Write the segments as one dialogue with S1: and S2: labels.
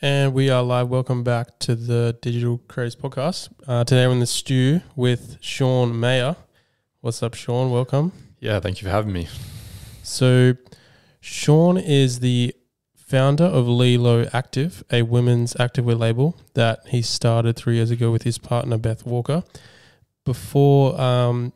S1: And we are live. Welcome back to the Digital Craze podcast. Uh, today we're in the stew with Sean Mayer. What's up, Sean? Welcome.
S2: Yeah, thank you for having me.
S1: So, Sean is the founder of Lilo Active, a women's activewear label that he started three years ago with his partner Beth Walker. Before um,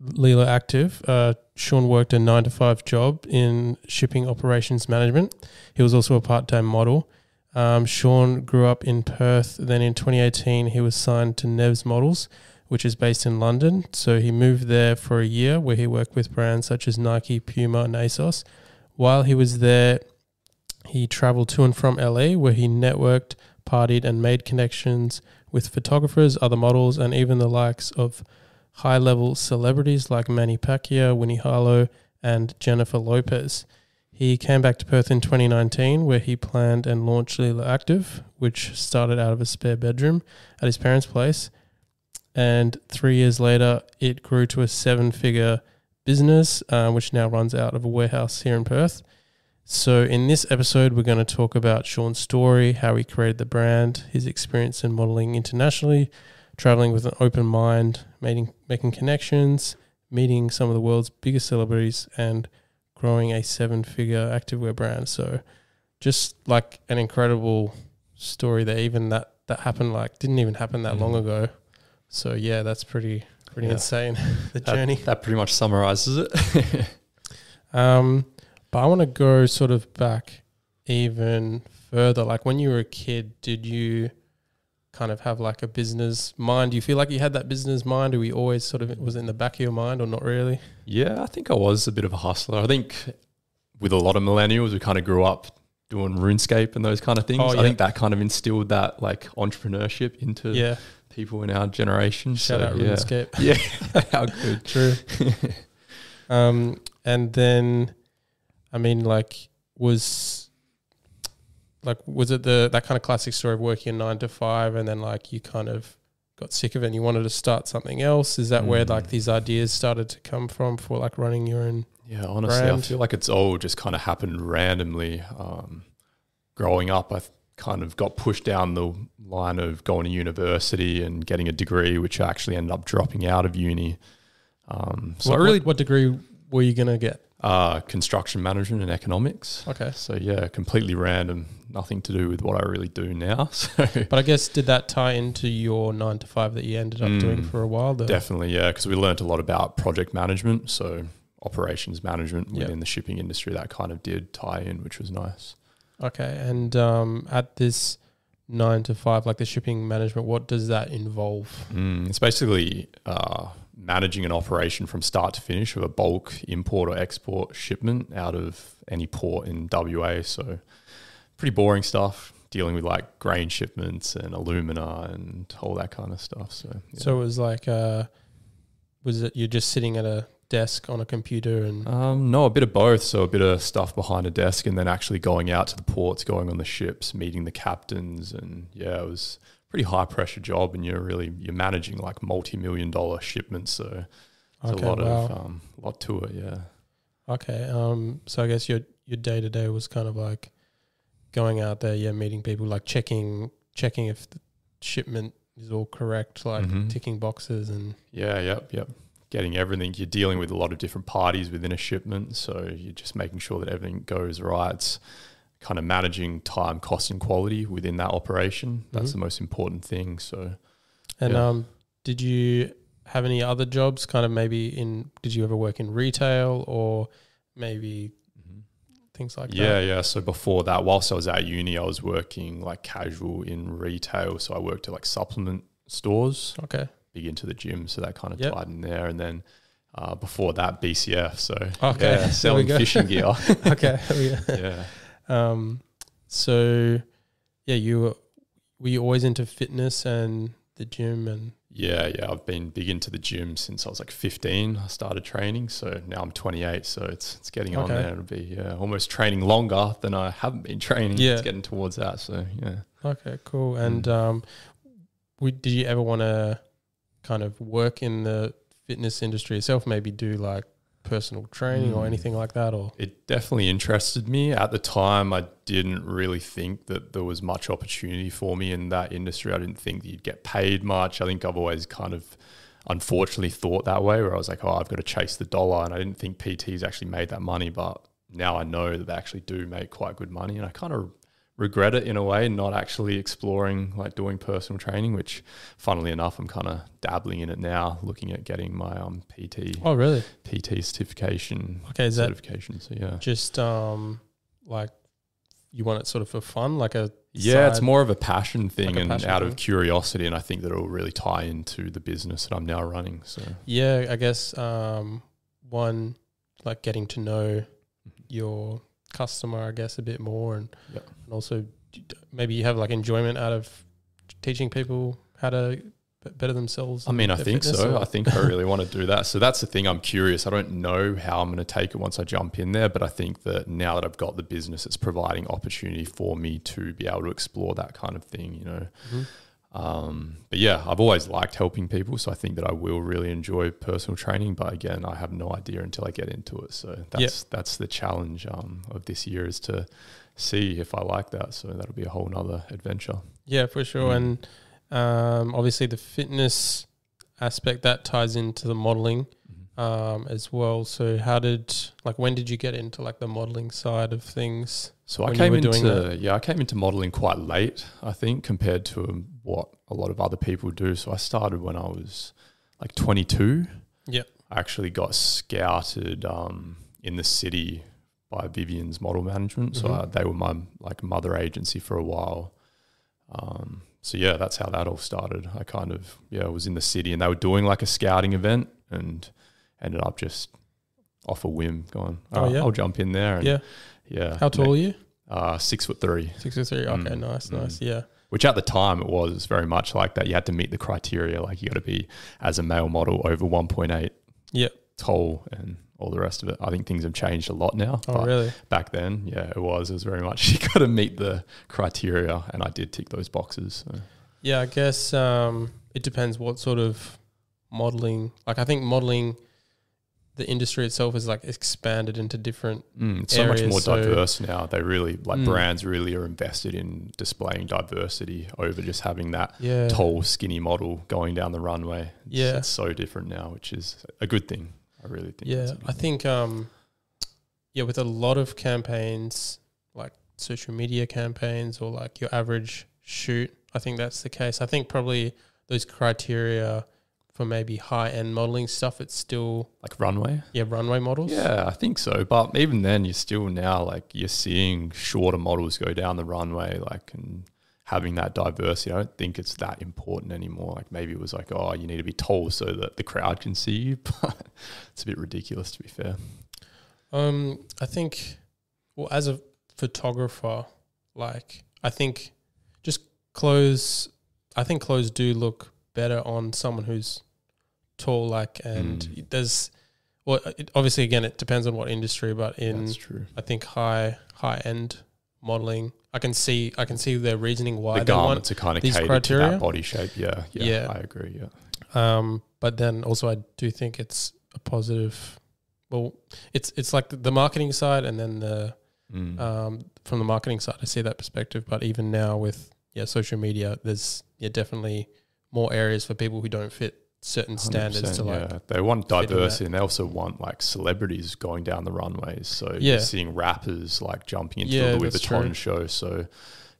S1: Lilo Active, uh, Sean worked a nine to five job in shipping operations management. He was also a part time model. Um, Sean grew up in Perth. Then in 2018, he was signed to Nevs Models, which is based in London. So he moved there for a year where he worked with brands such as Nike, Puma, and ASOS. While he was there, he traveled to and from LA where he networked, partied, and made connections with photographers, other models, and even the likes of high level celebrities like Manny Pacquiao, Winnie Harlow, and Jennifer Lopez. He came back to Perth in 2019, where he planned and launched Lila Active, which started out of a spare bedroom at his parents' place. And three years later, it grew to a seven figure business, uh, which now runs out of a warehouse here in Perth. So, in this episode, we're going to talk about Sean's story, how he created the brand, his experience in modeling internationally, traveling with an open mind, making, making connections, meeting some of the world's biggest celebrities, and growing a seven figure activewear brand. So just like an incredible story that even that that happened like didn't even happen that mm. long ago. So yeah, that's pretty pretty yeah. insane the
S2: that,
S1: journey.
S2: That pretty much summarizes it.
S1: um but I want to go sort of back even further. Like when you were a kid, did you kind of have like a business mind? Do you feel like you had that business mind, or we always sort of was in the back of your mind, or not really?
S2: Yeah, I think I was a bit of a hustler. I think with a lot of millennials, we kind of grew up doing RuneScape and those kind of things. Oh, yeah. I think that kind of instilled that like entrepreneurship into yeah. people in our generation.
S1: Shout so, out
S2: yeah.
S1: RuneScape.
S2: Yeah, how good.
S1: True. um, and then, I mean, like, was like was it the that kind of classic story of working nine to five and then like you kind of got sick of it and you wanted to start something else? Is that mm. where like these ideas started to come from for like running your own?
S2: Yeah, honestly, brand? I feel like it's all just kind of happened randomly. Um, growing up, I kind of got pushed down the line of going to university and getting a degree, which I actually ended up dropping out of uni. Um,
S1: so what, really, what, what degree were you going to get?
S2: Uh, construction management and economics.
S1: Okay.
S2: So yeah, completely random, nothing to do with what I really do now. So,
S1: but I guess did that tie into your nine to five that you ended up mm, doing for a while? Though?
S2: Definitely, yeah, because we learned a lot about project management, so operations management within yep. the shipping industry. That kind of did tie in, which was nice.
S1: Okay, and um, at this nine to five, like the shipping management, what does that involve?
S2: Mm, it's basically. Uh, managing an operation from start to finish of a bulk import or export shipment out of any port in WA. So, pretty boring stuff. Dealing with like grain shipments and alumina and all that kind of stuff. So,
S1: yeah. so it was like, uh, was it you're just sitting at a desk on a computer and?
S2: Um, no, a bit of both. So a bit of stuff behind a desk, and then actually going out to the ports, going on the ships, meeting the captains, and yeah, it was pretty high pressure job, and you're really you're managing like multi million dollar shipments. So it's okay, a lot wow. of um, lot to it. Yeah.
S1: Okay. Um. So I guess your your day to day was kind of like going out there, yeah, meeting people, like checking checking if the shipment is all correct, like mm-hmm. ticking boxes and
S2: yeah, yep, yep. Getting everything. You're dealing with a lot of different parties within a shipment, so you're just making sure that everything goes right. Kind of managing time, cost, and quality within that operation. That's mm-hmm. the most important thing. So,
S1: and yeah. um, did you have any other jobs? Kind of maybe in? Did you ever work in retail or maybe mm-hmm. things like
S2: yeah,
S1: that?
S2: Yeah, yeah. So before that, whilst I was at uni, I was working like casual in retail. So I worked at like supplement stores.
S1: Okay.
S2: Big into the gym, so that kind of yep. tied in there, and then. Uh, before that, BCF. So
S1: okay,
S2: yeah, selling fishing gear.
S1: okay, yeah. Um, so yeah, you were, were you always into fitness and the gym and
S2: yeah, yeah, I've been big into the gym since I was like 15. I started training, so now I'm 28, so it's it's getting okay. on there. It'll be yeah, almost training longer than I haven't been training. Yeah, it's getting towards that. So yeah.
S1: Okay, cool. And mm. um, we, did you ever want to kind of work in the fitness industry itself? Maybe do like personal training or
S2: Mm.
S1: anything like that? Or
S2: It definitely interested me. At the time, I didn't really think that there was much opportunity for me in that industry. I didn't think that you'd get paid much. I think I've always kind of unfortunately thought that way, where I was like, oh, I've got to chase the dollar. And I didn't think PTs actually made that money. But now I know that they actually do make quite good money. And I kind of regret it in a way, not actually exploring like doing personal training, which funnily enough, I'm kind of dabbling in it now, looking at getting my um, PT,
S1: oh, really?
S2: PT certification,
S1: Okay, is that
S2: certification. So yeah.
S1: just um like you want it sort of for fun, like a
S2: Yeah, it's more of a passion thing
S1: Like a
S2: and
S1: passion
S2: out
S1: thing.
S2: of curiosity, and I think that it'll really tie into the business that I'm now running. So
S1: Yeah, I guess um, one like getting to know
S2: Mm-hmm.
S1: your customer, I guess, a bit more, and,
S2: Yeah.
S1: and also maybe you have like enjoyment out of teaching people how to better themselves.
S2: I mean, I think so.
S1: or-
S2: I think I really want to do that. So that's the thing. I'm curious. I don't know how I'm going to take it once I jump in there, but I think that now that I've got the business, it's providing opportunity for me to be able to explore that kind of thing. You know.
S1: Mhm.
S2: Um, but yeah, I've always liked helping people, so I think that I will really enjoy personal training. But again, I have no idea until I get into it. So that's that's the challenge um, of this year is to see if I like that. So that'll be a whole nother adventure.
S1: Yeah, for sure.
S2: Mm.
S1: And um, obviously, the fitness aspect that ties into the modeling um, as well. So, how did like when did you get into like the modeling side of things?
S2: So I came into yeah, I came into modeling quite late, I think, compared to what a lot of other people do. So I started when I was like 22.
S1: Yeah.
S2: I actually got scouted um, in the city by Vivien's Model Management. So
S1: Mhm.
S2: uh, they were my like mother agency for a while. Um, so yeah, that's how that all started. I kind of yeah was in the city and they were doing like a scouting event and ended up just off a whim going.
S1: Oh,
S2: "Alright,
S1: yeah?
S2: I'll jump in there. And
S1: Yeah.
S2: yeah.
S1: How tall are you?
S2: Uh, six foot three.
S1: Six foot three. Okay,
S2: Mm,
S1: nice,
S2: mm.
S1: nice. Yeah.
S2: Which at the time it was very much like that. You had to meet the criteria. Like you got to be as a male model over 1.8
S1: Yep.
S2: tall and all the rest of it. I think things have changed a lot now.
S1: Oh,
S2: but
S1: really?
S2: back then, yeah, it was. It was very much you got to meet the criteria, and I did tick those boxes. So.
S1: Yeah, I guess um, it depends what sort of modeling. Like, I think modeling, the industry itself is like expanded into different.
S2: Mm, it's so much more
S1: so-
S2: diverse now. They really like
S1: Mm.
S2: brands really are invested in displaying diversity over just having that
S1: Yeah.
S2: tall, skinny model going down the runway. It's,
S1: Yeah.
S2: it's so different now, which is a good thing. I really think.
S1: Yeah, I think um, yeah, with a lot of campaigns, like social media campaigns or like your average shoot, I think that's the case. I think probably those criteria for maybe high end modeling stuff, it's still
S2: like runway.
S1: yeah runway models.
S2: Yeah, I think so. But even then, you're still now like you're seeing shorter models go down the runway, like and having that diversity. I don't think it's that important anymore. Like maybe it was like, oh, you need to be tall so that the crowd can see you, but it's a bit ridiculous to be fair.
S1: Um, I think, well, as a photographer, like I think just clothes. I think clothes do look better on someone who's tall. Like, and
S2: Mm.
S1: there's, well, it, obviously, again, it depends on what industry, but in. I think high high end modeling, I can see I can see their reasoning why
S2: the
S1: they want.
S2: garments are kind of
S1: these criteria?
S2: that body shape. Yeah, yeah,
S1: Yeah.
S2: I agree. Yeah.
S1: Um, but then also I do think it's a positive. Well, it's it's like the, the marketing side, and then the
S2: Mm.
S1: um, from the marketing side, I see that perspective. But even now with yeah social media, there's yeah definitely more areas for people who don't fit certain standards to like
S2: yeah. they want
S1: fit in that.
S2: diversity and they also want like celebrities going down the runways. So
S1: Yeah.
S2: you're seeing rappers like jumping into
S1: Yeah,
S2: the Louis Vuitton
S1: true.
S2: show. So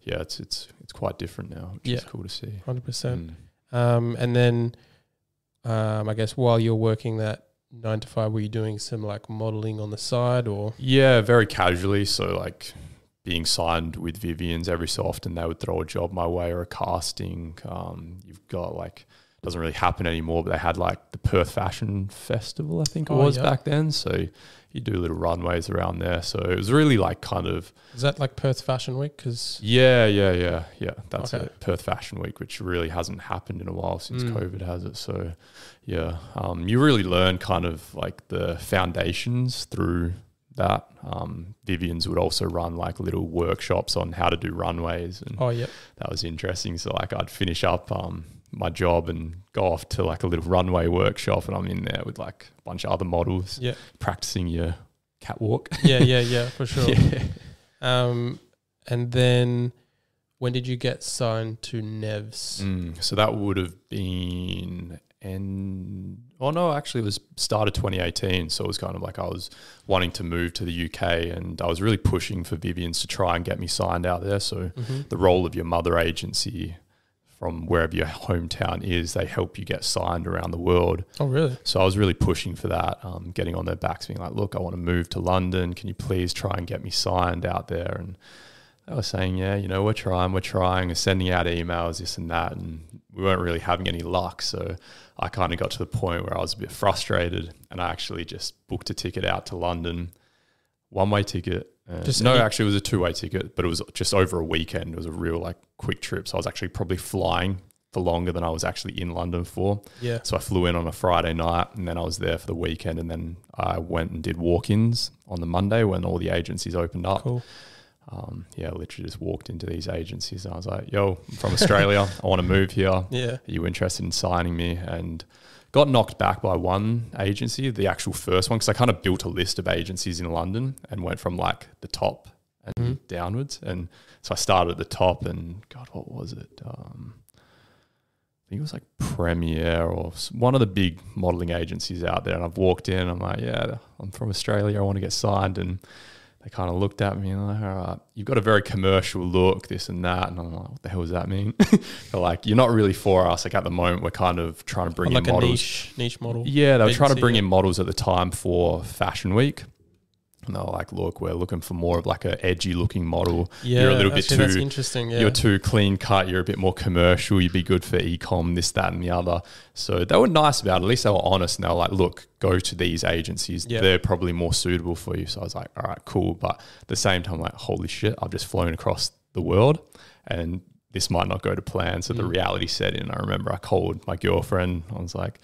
S2: yeah, it's it's it's quite different now, which
S1: Yeah.
S2: is cool to see.
S1: hundred percent.
S2: Mm.
S1: Um, and then um, I guess while you're working that nine to five, were you doing some like modeling on the side or
S2: Yeah, very casually. So like being signed with Vivien's every so often they would throw a job my way or a casting. Um, you've got like doesn't really happen anymore, but they had like the Perth Fashion Festival, I think it
S1: Oh,
S2: was
S1: yeah.
S2: back then. So you do little runways around there. So it was really like kind of
S1: is that like Perth Fashion Week? Because
S2: Yeah, yeah, yeah, yeah. That's
S1: Okay.
S2: it. Perth Fashion Week, which really hasn't happened in a while since
S1: Mm.
S2: COVID has it. So, yeah, um, you really learn kind of like the foundations through that. Um, Vivien's would also run like little workshops on how to do runways, and
S1: Oh, yep.
S2: that was interesting. So like I'd finish up um, my job and go off to like a little runway workshop, and I'm in there with like a bunch of other models,
S1: Yeah.
S2: practicing your catwalk.
S1: Yeah, yeah, yeah, for sure.
S2: yeah.
S1: Um, and then when did you get signed to Nevs?
S2: Mm, so that would have been and oh no, actually it was started 2018. So it was kind of like I was wanting to move to the UK, and I was really pushing for Vivien's to try and get me signed out there. So
S1: Mm-hmm.
S2: the role of your mother agency from wherever your hometown is, they help you get signed around the world.
S1: Oh, really?
S2: So I was really pushing for that, um, getting on their backs, being like, "Look, I want to move to London. Can you please try and get me signed out there?" And they were saying, "Yeah, you know, we're trying, we're trying, and sending out emails, this and that," and we weren't really having any luck. So I kind of got to the point where I was a bit frustrated, and I actually just booked a ticket out to London, one way ticket. Uh,
S1: Just
S2: no,
S1: any-
S2: actually, it was a two way ticket, but it was just over a weekend. It was a real like quick trip, so I was actually probably flying for longer than I was actually in London for.
S1: Yeah.
S2: So I flew in on a Friday night and then I was there for the weekend and then I went and did walk ins on the Monday when all the agencies opened up.
S1: Cool.
S2: Um, yeah, literally just walked into these agencies and I was like, yo, I'm from Australia. I want to move here.
S1: Yeah.
S2: Are you interested in signing me? And got knocked back by one agency, the actual first one, because I kind of built a list of agencies in London and went from like the top and
S1: Mhm.
S2: downwards. And so I started at the top and God, what was it? Um, I think it was like Premier or one of the big modeling agencies out there. And I've walked in, I'm like, yeah, I'm from Australia. I want to get signed. And they kind of looked at me and like, all right, you've got a very commercial look, this and that. And I'm like, what the hell does that mean? They're like, you're not really for us. Like at the moment, we're kind of trying to bring
S1: like
S2: in
S1: a
S2: models.
S1: niche niche model.
S2: Yeah, they were trying to bring
S1: yeah.
S2: in models at the time for Fashion Week. And they were like, look, we're looking for more of like a edgy looking model.
S1: Yeah,
S2: you're a little bit too
S1: interesting. Yeah.
S2: you're too clean cut, you're a bit more commercial, you'd be good for ecom, this, that, and the other. So they were nice about it. At least they were honest and they were like, look, go to these agencies.
S1: Yeah.
S2: They're probably more suitable for you. So I was like, all right, cool. But at the same time, like, holy shit, I've just flown across the world and this might not go to plan. So the
S1: Mm.
S2: reality set in. I remember I called my girlfriend. I was like,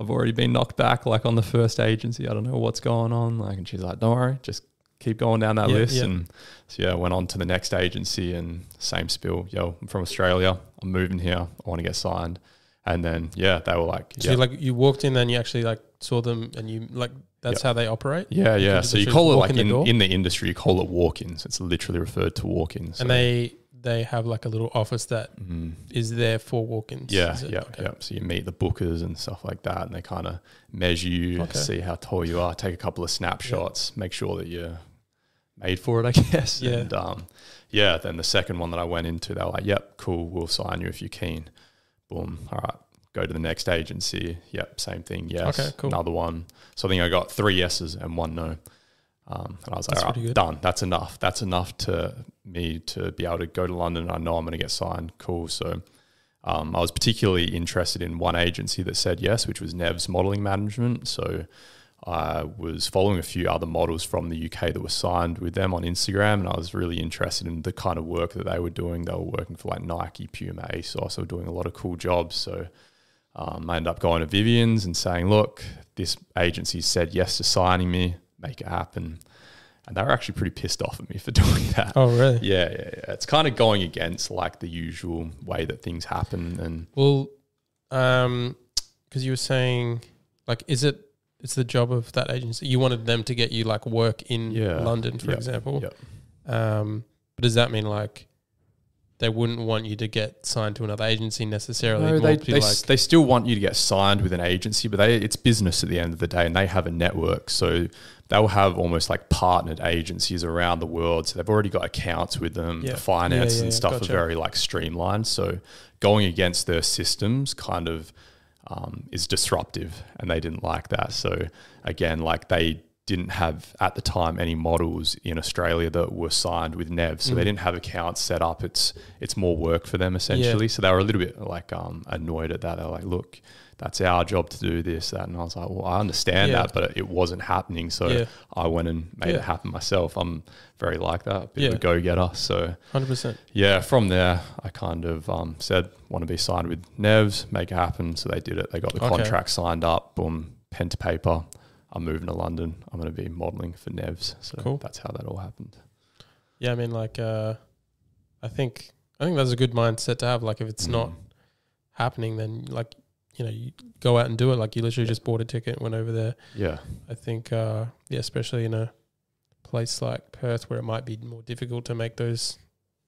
S2: I've already been knocked back like on the first agency. I don't know what's going on. Like, and she's like, don't worry, just keep going down that list. And so yeah, I went on to the next agency and same spiel. Yo, I'm from Australia. I'm moving here. I want to get signed. And then yeah, they were like,
S1: So
S2: yeah,
S1: like you walked in, then you actually like saw them, and you like that's how they operate.
S2: yeah, yeah. So you call it like
S1: in the
S2: in, in the industry, you call it walk-ins. It's literally referred to walk-ins. So,
S1: And they they have like a little office that
S2: Mhm.
S1: is there for walk-ins.
S2: Yeah, yeah,
S1: Okay.
S2: yeah. So you meet the bookers and stuff like that, and they kind of measure you,
S1: Okay.
S2: see how tall you are, take a couple of snapshots, make sure that you're made for it, I guess.
S1: Yeah.
S2: And um, yeah, then the second one that I went into, they were like, "Yep, cool, we'll sign you if you're keen." Boom. All right, go to the next agency. Yep, same thing. Yes.
S1: Okay, cool.
S2: Another one. So I think I got three yeses and one no. Um, and I was like,
S1: That's pretty
S2: right, done. That's enough. That's enough to me to be able to go to London. I know I'm going to get signed. Cool. So um, I was particularly interested in one agency that said yes, which was Nev's Modeling Management. So I was following a few other models from the UK that were signed with them on Instagram, and I was really interested in the kind of work that they were doing. They were working for like Nike, Puma, ASOS, they were doing a lot of cool jobs. So um, I ended up going to Vivien's and saying, "Look, this agency said yes to signing me, make it happen." And they were actually pretty pissed off at me for doing that.
S1: Oh, really?
S2: Yeah, yeah, yeah. It's kind of going against like the usual way that things happen. And
S1: Well, um, because you were saying, like, is it? It's the job of that agency. You wanted them to get you like work in
S2: Yeah.
S1: London, for
S2: Yep.
S1: example.
S2: Yep.
S1: Um, but does that mean like they wouldn't want you to get signed to another agency necessarily?
S2: no, they, they,
S1: like,
S2: s- they still want you to get signed with an agency, but they, it's business at the end of the day and they have a network. So they'll have almost like partnered agencies around the world. So they've already got accounts with them.
S1: Yeah.
S2: The finance
S1: Yeah, yeah,
S2: and stuff
S1: Gotcha.
S2: are very like streamlined. So going against their systems kind of um, is disruptive and they didn't like that. So again, like they didn't have at the time any models in Australia that were signed with Nev. So they
S1: Mm.
S2: didn't have accounts set up. It's it's more work for them essentially. So they were a little bit like um, annoyed at that. They're like, look, that's our job to do this, that. And I was like, well, I understand
S1: Yeah.
S2: that, but it wasn't happening. So
S1: Yeah.
S2: I went and made
S1: Yeah.
S2: it happen myself. I'm very like that, a bit of a go getter. So
S1: hundred percent.
S2: yeah, from there, I kind of um, said, want to be signed with Nevs, make it happen. So they did it. They got the
S1: Okay.
S2: contract signed up, boom, pen to paper. I'm moving to London. I'm going to be modeling for Nevs. So
S1: Cool.
S2: that's how that all happened.
S1: Yeah, I mean, like, uh, I think I think that's a good mindset to have. Like, if it's not
S2: Mm.
S1: happening, then like, you know, you go out and do it. Like, you literally just bought a ticket, and went over there.
S2: Yeah.
S1: I think, uh, yeah, especially in a place like Perth where it might be more difficult to make those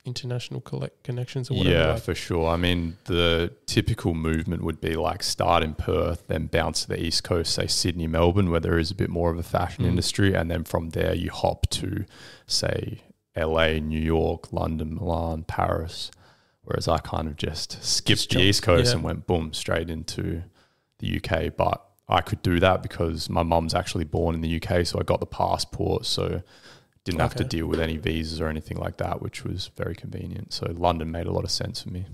S1: international collect connections or whatever.
S2: Yeah,
S1: like-
S2: for sure. I mean, the typical movement would be like start in Perth, then bounce to the East Coast, say Sydney, Melbourne, where there is a bit more of a fashion
S1: Mm.
S2: industry. And then from there, you hop to, say, LA, New York, London, Milan, Paris. Whereas I kind of just skipped
S1: Just
S2: the
S1: jumped,
S2: East Coast
S1: yeah.
S2: and went boom, straight into the UK. But I could do that because my mum's actually born in the UK. So I got the passport. So didn't have to deal with any visas or anything like that, which was very convenient. So London made a lot of sense for me.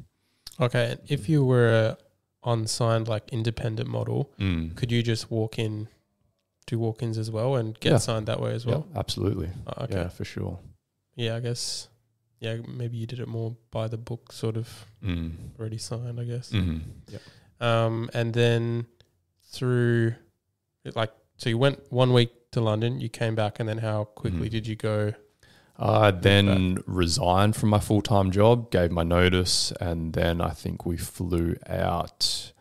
S1: Okay, if you were a unsigned like independent model,
S2: Mm.
S1: could you just walk in, do walk-ins as well, and get
S2: Yeah.
S1: signed that way as
S2: Yeah,
S1: well?
S2: absolutely.
S1: Uh, okay,
S2: Yeah, for sure.
S1: yeah, I guess, yeah, maybe you did it more by the book, sort of
S2: Mm.
S1: already signed, I guess.
S2: hmm
S1: Um, and then through, like, so you went one week to London, you came back, and then how quickly
S2: Mhm.
S1: did you go?
S2: I then resigned from my full time job, gave my notice, and then I think we flew out.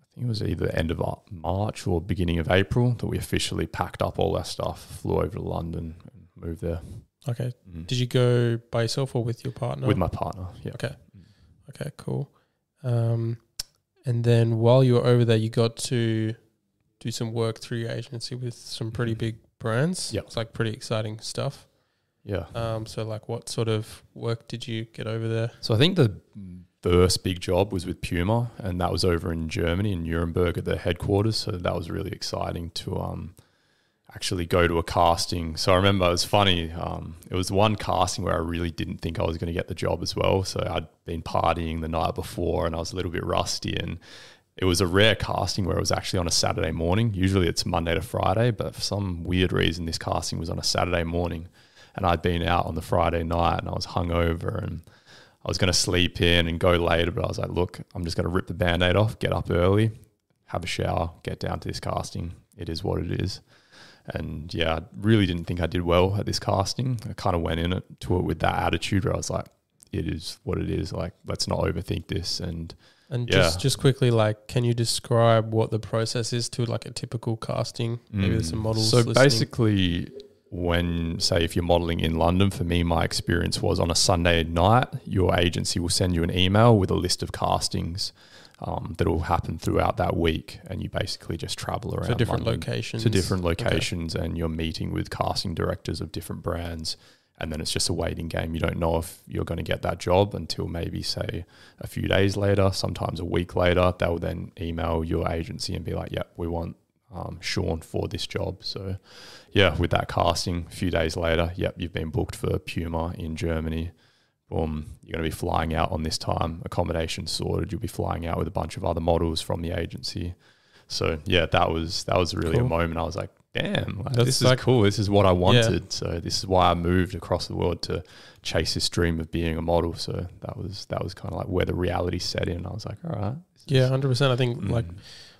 S2: I think it was either end of uh, March or beginning of April that we officially packed up all our stuff, flew over to London, and moved there
S1: Okay,
S2: Mm.
S1: did you go by yourself or with your partner?
S2: with my partner. Yeah.
S1: Okay. Okay, cool. Um, and then while you were over there, you got to do some work through your agency with some pretty
S2: Mhm.
S1: big brands.
S2: Yep.
S1: It's like pretty exciting stuff.
S2: Yeah.
S1: Um, so like what sort of work did you get over there?
S2: So I think the first big job was with Puma, and that was over in Germany in Nuremberg at the headquarters. So that was really exciting to um, actually go to a casting. So I remember it was funny. Um, it was one casting where I really didn't think I was going to get the job as well. So I'd been partying the night before, and I was a little bit rusty and. It was a rare casting where it was actually on a Saturday morning. Usually it's Monday to Friday, but for some weird reason, this casting was on a Saturday morning. And I'd been out on the Friday night and I was hungover and I was going to sleep in and go later, but I was like, look, I'm just going to rip the band aid off, get up early, have a shower, get down to this casting. It is what it is. And yeah, I really didn't think I did well at this casting. I kind of went in it, to it with that attitude where I was like, it is what it is. Like, let's not overthink this. And
S1: And
S2: Yeah.
S1: just just quickly, like, can you describe what the process is to like a typical casting? Maybe there's some
S2: Mm.
S1: models.
S2: So
S1: listening.
S2: basically, when say if you're modeling in London, for me, my experience was on a Sunday night, your agency will send you an email with a list of castings um, that will happen throughout that week, and you basically just travel around
S1: so different
S2: London
S1: locations
S2: to different locations, and you're meeting with casting directors of different brands. And then it's just a waiting game. You don't know if you're going to get that job until maybe, say, a few days later, sometimes a week later. They'll then email your agency and be like, yep, we want um, Sean for this job. So, yeah, with that casting, a few days later, yep, you've been booked for Puma in Germany. Boom, you're going to be flying out on this time. Accommodation sorted. You'll be flying out with a bunch of other models from the agency. So yeah, that was that was really
S1: Cool.
S2: a moment. I was like, damn, like, this
S1: like-
S2: is cool. This is what I wanted. So this is why I moved across the world to chase this dream of being a model. So that was that was kind of like where the reality set in. I was like, all right,
S1: Yeah, hundred percent. I think
S2: Mm.
S1: like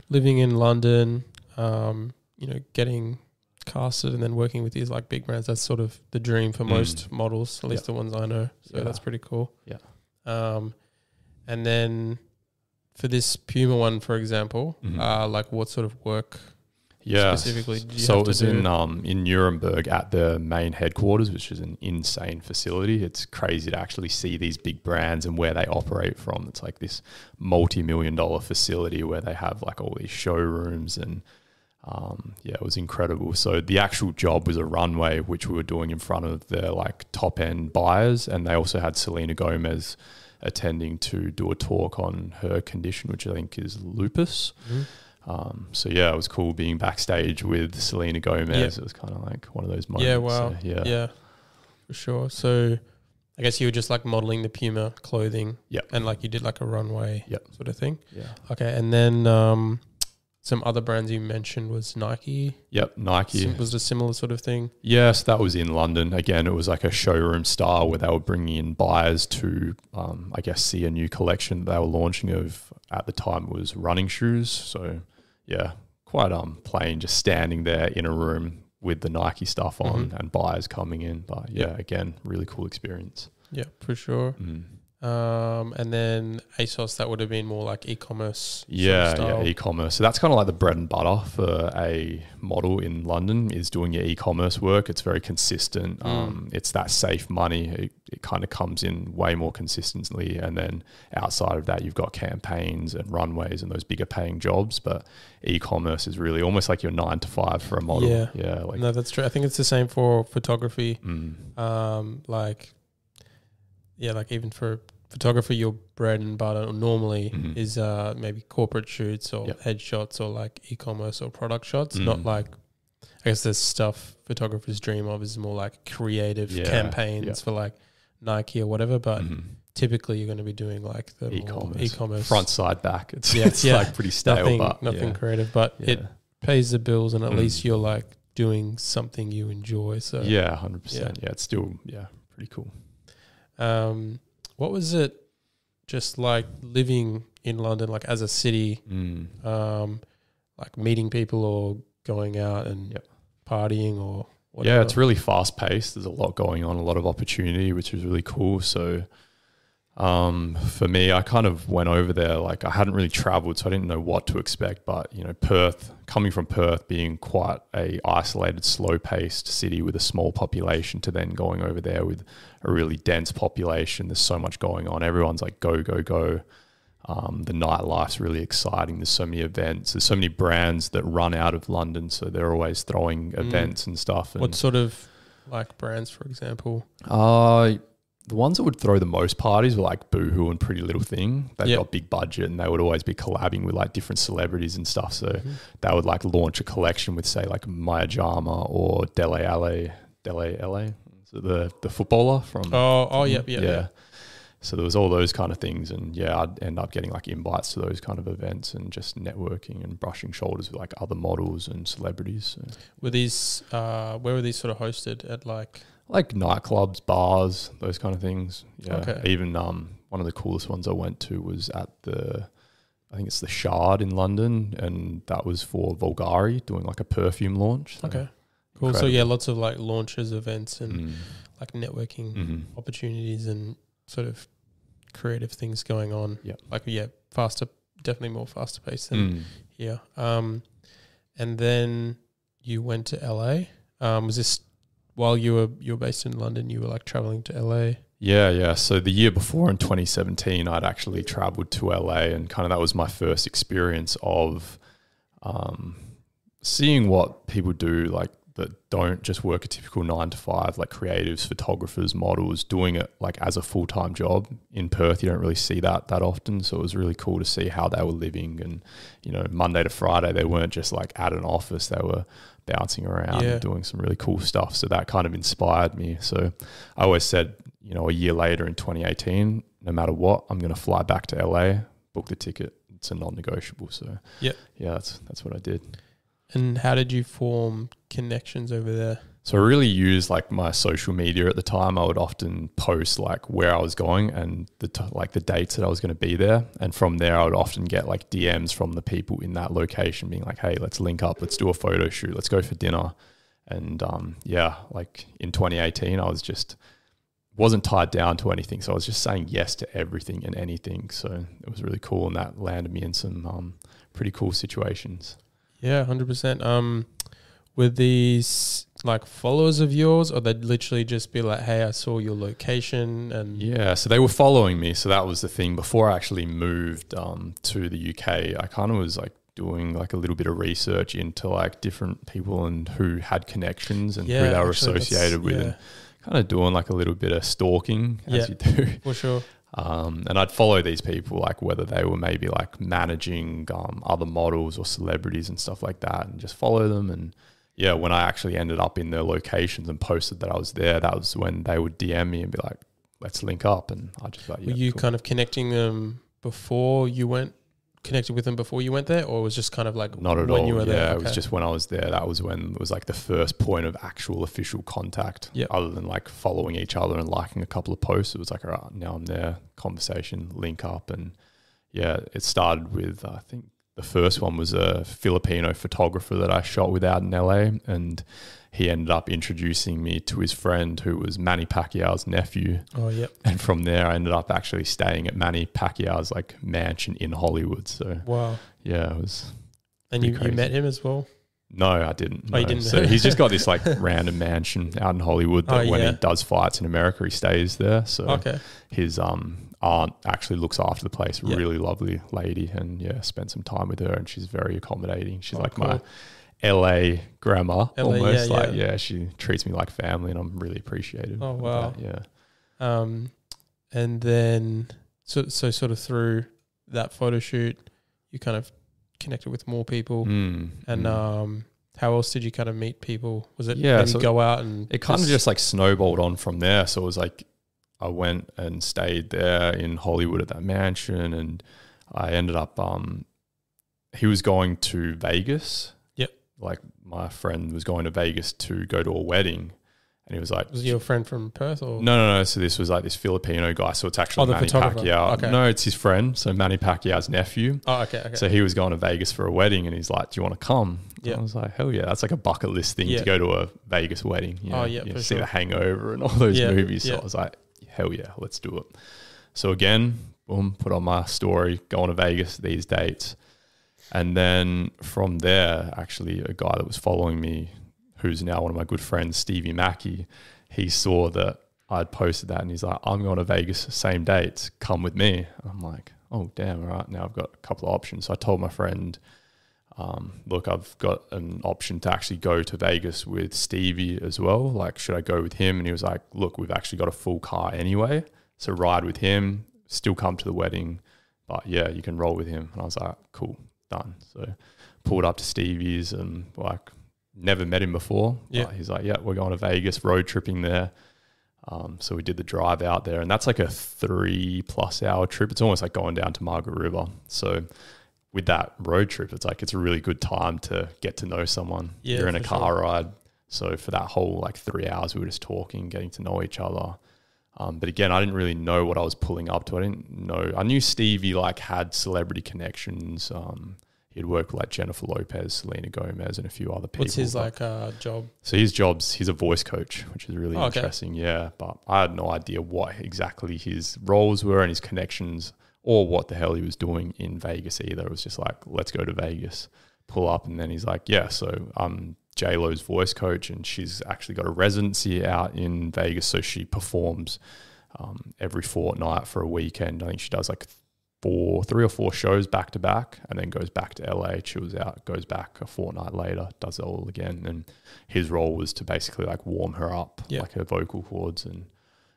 S1: living in London, um, you know, getting casted and then working with these like big brands, that's sort of the dream for
S2: Mm.
S1: most models, at least the ones I know. So
S2: Yeah.
S1: that's pretty cool.
S2: Yeah.
S1: Um, and then for this Puma one, for example,
S2: Mhm.
S1: uh, like what sort of work?
S2: yeah.
S1: specifically
S2: so it was in um in Nuremberg at the main headquarters, which is an insane facility. It's crazy to actually see these big brands and where they operate from. It's like this multi-million dollar facility where they have like all these showrooms and um, yeah, it was incredible. So the actual job was a runway, which we were doing in front of their like top end buyers, and they also had Selena Gomez attending to do a talk on her condition, which I think is lupus. Um, so yeah, it was cool being backstage with Selena Gomez.
S1: Yeah.
S2: It was kind of like one of those moments.
S1: Yeah, wow.
S2: So, yeah.
S1: Yeah, for sure. So I guess you were just like modeling the Puma clothing.
S2: Yep.
S1: And like you did like a runway
S2: Yep.
S1: sort of thing.
S2: Yeah.
S1: Okay. And then um, some other brands you mentioned was Nike.
S2: Yep. Nike.
S1: Sim- was it a similar sort of thing?
S2: Yes, that was in London. Again, it was like a showroom style where they were bringing in buyers to, um, I guess, see a new collection they were launching of at the time was running shoes. So, yeah, quite um plain, just standing there in a room with the Nike stuff on
S1: Mhm.
S2: and buyers coming in. But yeah,
S1: Yeah.
S2: again, really cool experience.
S1: Yeah, for sure.
S2: Mm.
S1: Um, and then ASOS, that would have been more like e-commerce. sort of
S2: Yeah, yeah, e-commerce. So that's kind of like the bread and butter for a model in London is doing your e-commerce work. It's very consistent.
S1: Mm.
S2: Um, it's that safe money. It, it kind of comes in way more consistently, and then outside of that, you've got campaigns and runways and those bigger paying jobs. But e-commerce is really almost like your nine to five for a model.
S1: Yeah.
S2: yeah, like
S1: no, that's true. I think it's the same for photography.
S2: mm,
S1: Um, like, yeah, like even for photography, your bread and butter normally
S2: Mhm.
S1: is uh maybe corporate shoots or
S2: Yep.
S1: headshots or like e-commerce or product shots. Not
S2: Mm.
S1: like, I guess the stuff photographers dream of is more like creative
S2: Yeah,
S1: campaigns
S2: yeah.
S1: for like Nike or whatever. But
S2: mhm.
S1: typically, you're going to be doing like the
S2: e-commerce,
S1: e-commerce
S2: front side back. It's
S1: Yeah,
S2: it's
S1: yeah.
S2: like pretty stale,
S1: nothing,
S2: but
S1: nothing
S2: yeah,
S1: creative, but it pays the bills, and at
S2: Mm.
S1: least you're like doing something you enjoy. So
S2: yeah, hundred percent. Yeah, it's still yeah, pretty cool.
S1: Um, what was it just like living in London, like as a city,
S2: Mm.
S1: um, like meeting people or going out and
S2: Yep.
S1: partying or whatever?
S2: Yeah, it's really fast paced. There's a lot going on, a lot of opportunity, which is really cool. So, um, for me, I kind of went over there like I hadn't really traveled, so I didn't know what to expect. But you know, Perth, coming from Perth, being quite a isolated, slow paced city with a small population, to then going over there with a really dense population. There's so much going on. Everyone's like go go go. Um, the nightlife's really exciting. There's so many events. There's so many brands that run out of London, so they're always throwing events and stuff. And
S1: what sort of like brands, for example?
S2: uh, the ones that would throw the most parties were like Boohoo and Pretty Little Thing. They've
S1: Yep.
S2: got big budget and they would always be collabing with like different celebrities and stuff. So
S1: Mhm.
S2: they would like launch a collection with say like Maya Jama or Dele Alli, Dele Alli, so the the footballer from
S1: Oh, oh, yeah, yeah, yeah.
S2: So there was all those kind of things, and yeah, I'd end up getting like invites to those kind of events and just networking and brushing shoulders with like other models and celebrities. So,
S1: Were these? Uh, where were these sort of hosted at? Like,
S2: like nightclubs, bars, those kind of things. Yeah.
S1: Okay.
S2: Even um, one of the coolest ones I went to was at the, I think it's the Shard in London, and that was for Bvlgari doing like a perfume launch. So,
S1: okay, cool. So yeah, lots of like launches, events, and
S2: Mm.
S1: like networking
S2: Mhm.
S1: opportunities and sort of creative things going on.
S2: Yeah.
S1: like yeah, faster, definitely more faster paced than
S2: Mm.
S1: Yeah. Um, and then you went to LA. Um, was this while you were you were based in London? You were like traveling to LA.
S2: Yeah, yeah. So the year before in 2017, I'd actually traveled to LA, and kind of that was my first experience of um, seeing what people do, like that don't just work a typical nine to five, like creatives, photographers, models, doing it like as a full time job. In Perth, you don't really see that that often. So it was really cool to see how they were living, and you know, Monday to Friday, they weren't just like at an office; they were bouncing around
S1: Yeah.
S2: and doing some really cool stuff. So that kind of inspired me. So I always said, you know, a year later in 2018, no matter what, I'm going to fly back to LA, book the ticket. It's a non-negotiable. So
S1: Yep.
S2: yeah, that's that's what I did.
S1: And how did you form connections over there?
S2: So I really used like my social media at the time. I would often post like where I was going and the t- like the dates that I was going to be there, and from there I would often get like DMs from the people in that location, being like, "Hey, let's link up. Let's do a photo shoot. Let's go for dinner." And um, yeah, like in 2018, I was just wasn't tied down to anything, so I was just saying yes to everything and anything. So it was really cool, and that landed me in some um, pretty cool situations.
S1: Yeah, hundred percent. Um, were these like followers of yours, or they'd literally just be like, "Hey, I saw your location," and
S2: Yeah, so they were following me. So that was the thing. Before I actually moved um, to the UK, I kind of was like doing like a little bit of research into like different people and who had connections and
S1: yeah,
S2: who they were
S1: actually,
S2: associated with,
S1: yeah,
S2: and kind of doing like a little bit of stalking as
S1: Yeah.
S2: you do.
S1: for sure.
S2: Um, and I'd follow these people, like whether they were maybe like managing um, other models or celebrities and stuff like that, and just follow them. And yeah, when I actually ended up in their locations and posted that I was there, that was when they would DM me and be like, "Let's link up." And I just like,
S1: Were you
S2: cool.
S1: kind of connecting them before you went connected with them before you went there, or was just kind of like
S2: not at
S1: when
S2: all.
S1: you were
S2: yeah,
S1: there?
S2: it was just when I was there. That was when it was like the first point of actual official contact.
S1: Yep.
S2: Other than like following each other and liking a couple of posts, it was like, all right, now I'm there. Conversation, link up, and yeah, it started with I think the first one was a Filipino photographer that I shot with out in LA, and he ended up introducing me to his friend who was Manny Pacquiao's nephew.
S1: Oh, yep.
S2: And from there, I ended up actually staying at Manny Pacquiao's like mansion in Hollywood. So
S1: Wow.
S2: yeah, it was.
S1: And you, you met him as well?
S2: No, I didn't.
S1: Oh, you
S2: no.
S1: didn't?
S2: So he's just got this like random mansion out in Hollywood that
S1: Oh,
S2: when
S1: yeah.
S2: he does fights in America, he stays there. So
S1: Okay.
S2: his um aunt actually looks after the place. Really lovely lady, and yeah, spent some time with her, and she's very accommodating. She's
S1: Oh,
S2: like
S1: cool.
S2: my LA grandma,
S1: LA,
S2: almost
S1: yeah,
S2: like
S1: yeah.
S2: yeah. She treats me like family, and I'm really appreciative.
S1: Oh, wow.
S2: that, Yeah.
S1: Um, and then so so sort of through that photo shoot, you kind of connected with more people.
S2: Mm,
S1: And
S2: mm.
S1: um, how else did you kind of meet people? Was it
S2: Yeah, so
S1: go out and
S2: it kind of just like snowballed on from there. So it was like I went and stayed there in Hollywood at that mansion, and I ended up. Um, he was going to Vegas.
S1: Yep.
S2: Like my friend was going to Vegas to go to a wedding, and he was like,
S1: was your friend from Perth or
S2: "No, no, no." So this was like this Filipino guy. So it's actually
S1: Oh,
S2: Manny. Pacquiao.
S1: Okay.
S2: No, it's his friend. So Manny Pacquiao's nephew.
S1: Oh, okay, okay.
S2: So he was going to Vegas for a wedding, and he's like, "Do you want to come?"
S1: Yeah.
S2: I was like, "Hell yeah!" That's like a bucket list thing
S1: Yeah.
S2: to go to a Vegas wedding. You
S1: Oh,
S2: know,
S1: yeah,
S2: you
S1: for
S2: see
S1: sure.
S2: The Hangover and all those
S1: Yeah,
S2: movies. So
S1: yeah.
S2: I was like, "Hell yeah, let's do it." So again, boom, put on my story, going to Vegas these dates, and then from there, actually, a guy that was following me, who's now one of my good friends, Stevie Mackey, he saw that I'd posted that, and he's like, "I'm going to Vegas, same dates, come with me." I'm like, "Oh damn, all right, now I've got a couple of options." So I told my friend um, look, I've got an option to actually go to Vegas with Stevie as well. Like, should I go with him? And he was like, look, we've actually got a full car anyway. So ride with him, still come to the wedding. But yeah, you can roll with him. And I was like, cool, done. So pulled up to Stevie's and like never met him before.
S1: Yeah.
S2: But he's like, yeah, we're going to Vegas, road tripping there. Um, so we did the drive out there, and that's like a three plus hour trip. It's almost like going down to Margaret River. So with that road trip, it's like it's a really good time to get to know someone.
S1: Yeah,
S2: You're in a car
S1: sure.
S2: ride. So for that whole like three hours, we were just talking, getting to know each other. Um, but again, I didn't really know what I was pulling up to. I didn't know. I knew Stevie like had celebrity connections. Um, he'd worked with like Jennifer Lopez, Selena Gomez, and a few other people.
S1: what's his like uh, job?
S2: so his job's he's a voice coach, which is really
S1: Oh, okay.
S2: interesting. Yeah, but I had no idea what exactly his roles were and his connections, or what the hell he was doing in Vegas either. It was just like, let's go to Vegas, pull up, and then he's like, yeah. So I'm J Lo's voice coach, and she's actually got a residency out in Vegas, so she performs um, every fortnight for a weekend. I think she does like four, three or four shows back to back, and then goes back to LA, chills out, goes back a fortnight later, does it all again. And his role was to basically like warm her up,
S1: Yeah.
S2: like her vocal cords, and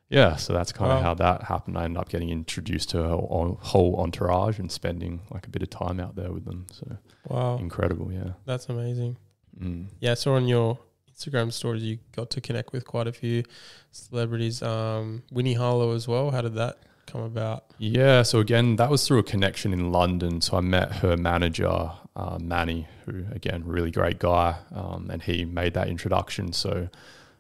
S2: yeah. So that's kind
S1: Wow.
S2: of how that happened. I ended up getting introduced to her whole entourage and spending like a bit of time out there with them. So
S1: Wow,
S2: incredible, yeah.
S1: that's amazing.
S2: Mm.
S1: Yeah, I saw on your Instagram stories you got to connect with quite a few celebrities. Um, Winnie Harlow as well. How did that come about?
S2: Yeah, so again, that was through a connection in London. So I met her manager, uh, Manny, who again, really great guy, um, and he made that introduction. So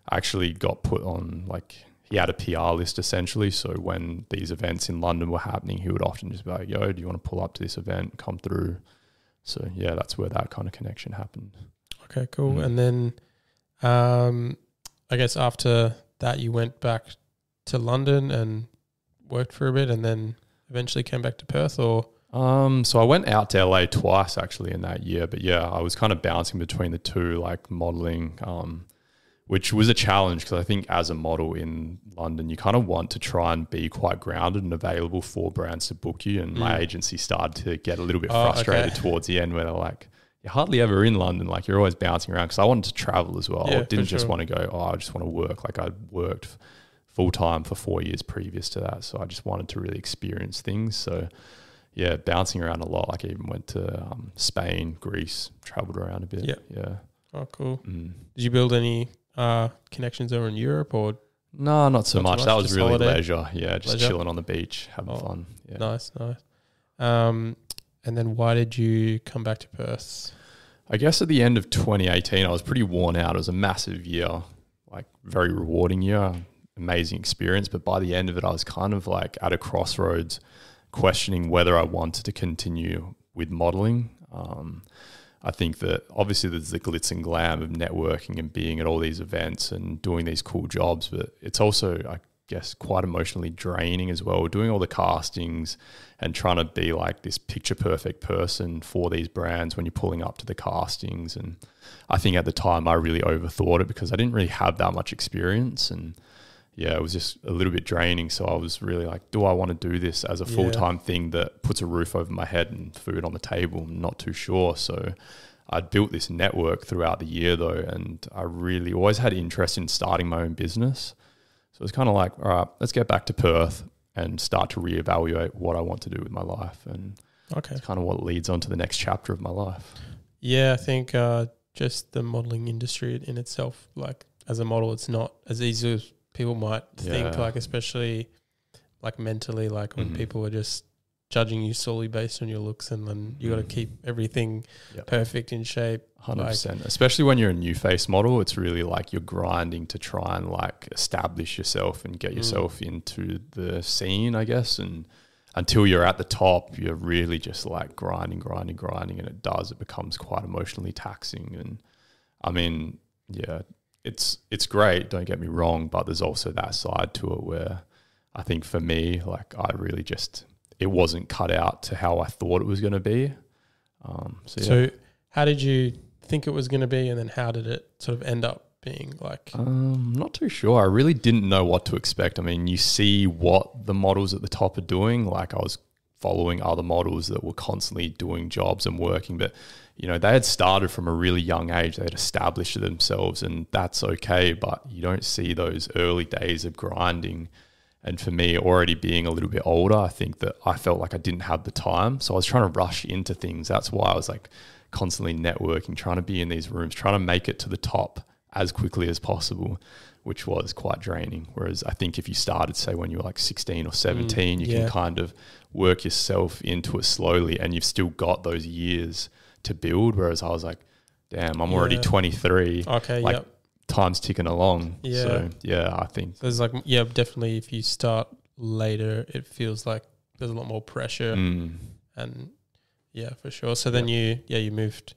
S2: I actually got put on like he had a PR list essentially. So when these events in London were happening, he would often just be like, "Yo, do you want to pull up to this event? Come through." So yeah, that's where that kind of connection happened.
S1: Okay, cool.
S2: Mm.
S1: And then, um, I guess after that, you went back to London and worked for a bit, and then eventually came back to Perth. Or
S2: Um, so I went out to LA twice actually in that year, but yeah, I was kind of bouncing between the two, like modeling, um, which was a challenge because I think as a model in London, you kind of want to try and be quite grounded and available for brands to book you. And my
S1: Mm.
S2: agency started to get a little bit
S1: Oh,
S2: frustrated
S1: okay.
S2: towards the end where they're like, you're hardly ever in London. Like you're always bouncing around because I wanted to travel as well.
S1: Yeah,
S2: I didn't just
S1: sure.
S2: want to go, oh, I just want to work. Like I worked full time for four years previous to that. So I just wanted to really experience things. So yeah, bouncing around a lot. Like I even went to um, Spain, Greece, traveled around a bit.
S1: Yeah.
S2: Yeah.
S1: oh, cool.
S2: Mm.
S1: Did you build any uh, connections over in Europe or
S2: No, not so
S1: Not
S2: much.
S1: much,
S2: That was
S1: just
S2: really
S1: holiday?
S2: leisure. Yeah, just
S1: Leisure?
S2: chilling on the beach, having
S1: Oh,
S2: fun. Yeah.
S1: nice, nice? Um, and then why did you come back to Perth?
S2: I guess at the end of 2018, I was pretty worn out. It was a massive year, like very rewarding year, amazing experience. But by the end of it, I was kind of like at a crossroads, questioning whether I wanted to continue with modeling. Um, I think that obviously there's the glitz and glam of networking and being at all these events and doing these cool jobs, but it's also, I guess, quite emotionally draining as well. Doing all the castings and trying to be like this picture perfect person for these brands when you're pulling up to the castings. And I think at the time I really overthought it because I didn't really have that much experience and yeah, it was just a little bit draining. So I was really like, do I want to do this as a full time thing that puts a roof over my head and food on the table? I'm not too sure. So I'd built this network throughout the year though, and I really always had interest in starting my own business. So it's kind of like, all right, let's get back to Perth and start to reevaluate what I want to do with my life. And
S1: Okay.
S2: it's kind of what leads on to the next chapter of my life.
S1: Yeah, I think uh, just the modeling industry in itself, like as a model, it's not as easy as people might think.
S2: Yeah.
S1: Like especially like mentally, like when
S2: Mhm.
S1: people are just judging you solely based on your looks, and then you got to
S2: Mhm.
S1: keep everything
S2: Yep.
S1: perfect in shape.
S2: Hundred
S1: Like-
S2: percent. Especially when you're a new face model, it's really like you're grinding to try and like establish yourself and get
S1: Mm.
S2: yourself into the scene, I guess. And until you're at the top, you're really just like grinding, grinding, grinding, and it does. It becomes quite emotionally taxing. And I mean, yeah, it's it's great. Don't get me wrong, but there's also that side to it where I think for me, like I really just it wasn't cut out to how I thought it was going to be. Um, so yeah.
S1: So, how did you think it was going to be, and then how did it sort of end up being? Like,
S2: Um, not too sure. I really didn't know what to expect. I mean, you see what the models at the top are doing. Like I was following other models that were constantly doing jobs and working, but you know, they had started from a really young age. They had established themselves, and that's okay. But you don't see those early days of grinding. And for me, already being a little bit older, I think that I felt like I didn't have the time. So I was trying to rush into things. That's why I was like constantly networking, trying to be in these rooms, trying to make it to the top as quickly as possible, which was quite draining. Whereas I think if you started, say, when you were like 16 or mm, 17, you
S1: yeah.
S2: can kind of work yourself into it slowly and you've still got those years to build. Whereas I was like, damn, I'm already 23,
S1: okay,
S2: like-
S1: yep.
S2: time's ticking along.
S1: Yeah.
S2: So, yeah, I think.
S1: There's like, yeah, definitely. If you start later, it feels like there's a lot more pressure,
S2: Mm,
S1: and yeah, for sure. So then you, yeah, you moved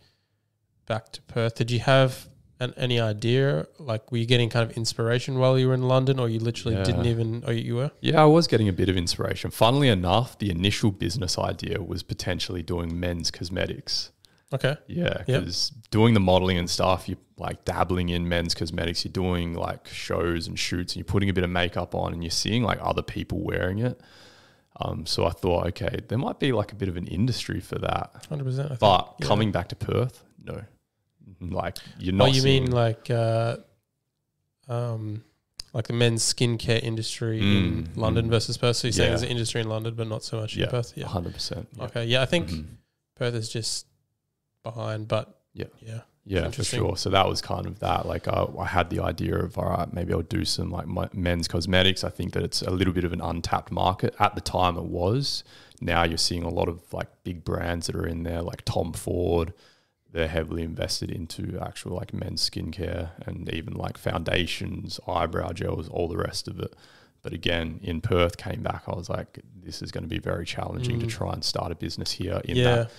S1: back to Perth. Did you have an, any idea? Like, were you getting kind of inspiration while you were in London, or you literally
S2: Yeah.
S1: didn't even? Or you were?
S2: Yeah, I was getting a bit of inspiration. Funnily enough, the initial business idea was potentially doing men's cosmetics.
S1: Okay.
S2: Yeah,
S1: Yep.
S2: because doing the modeling and stuff, you're like dabbling in men's cosmetics. You're doing like shows and shoots, and you're putting a bit of makeup on, and you're seeing like other people wearing it. Um, so I thought, okay, there might be like a bit of an industry for that.
S1: Hundred percent.
S2: But
S1: yeah.
S2: coming back to Perth, no, like you're not.
S1: Oh,
S2: not.
S1: you mean like, uh, um, like the men's skincare industry in
S2: Mm,
S1: London
S2: mm.
S1: versus Perth? So you're saying
S2: Yeah.
S1: there's an industry in London, but not so much
S2: yeah,
S1: in Perth. Yeah.
S2: hundred percent.
S1: Okay. Yeah, I think
S2: Mhm.
S1: Perth is just behind, but
S2: Yeah.
S1: yeah.
S2: Yeah, for sure. So that was kind of that. Like I, I had the idea of all right, maybe I'll do some like men's cosmetics. I think that it's a little bit of an untapped market. At the time, it was. Now you're seeing a lot of like big brands that are in there, like Tom Ford. They're heavily invested into actual like men's skincare and even like foundations, eyebrow gels, all the rest of it. But again, in Perth, came back. I was like, this is going to be very challenging to
S1: Mm.
S2: try and start a business here in
S1: yeah.
S2: that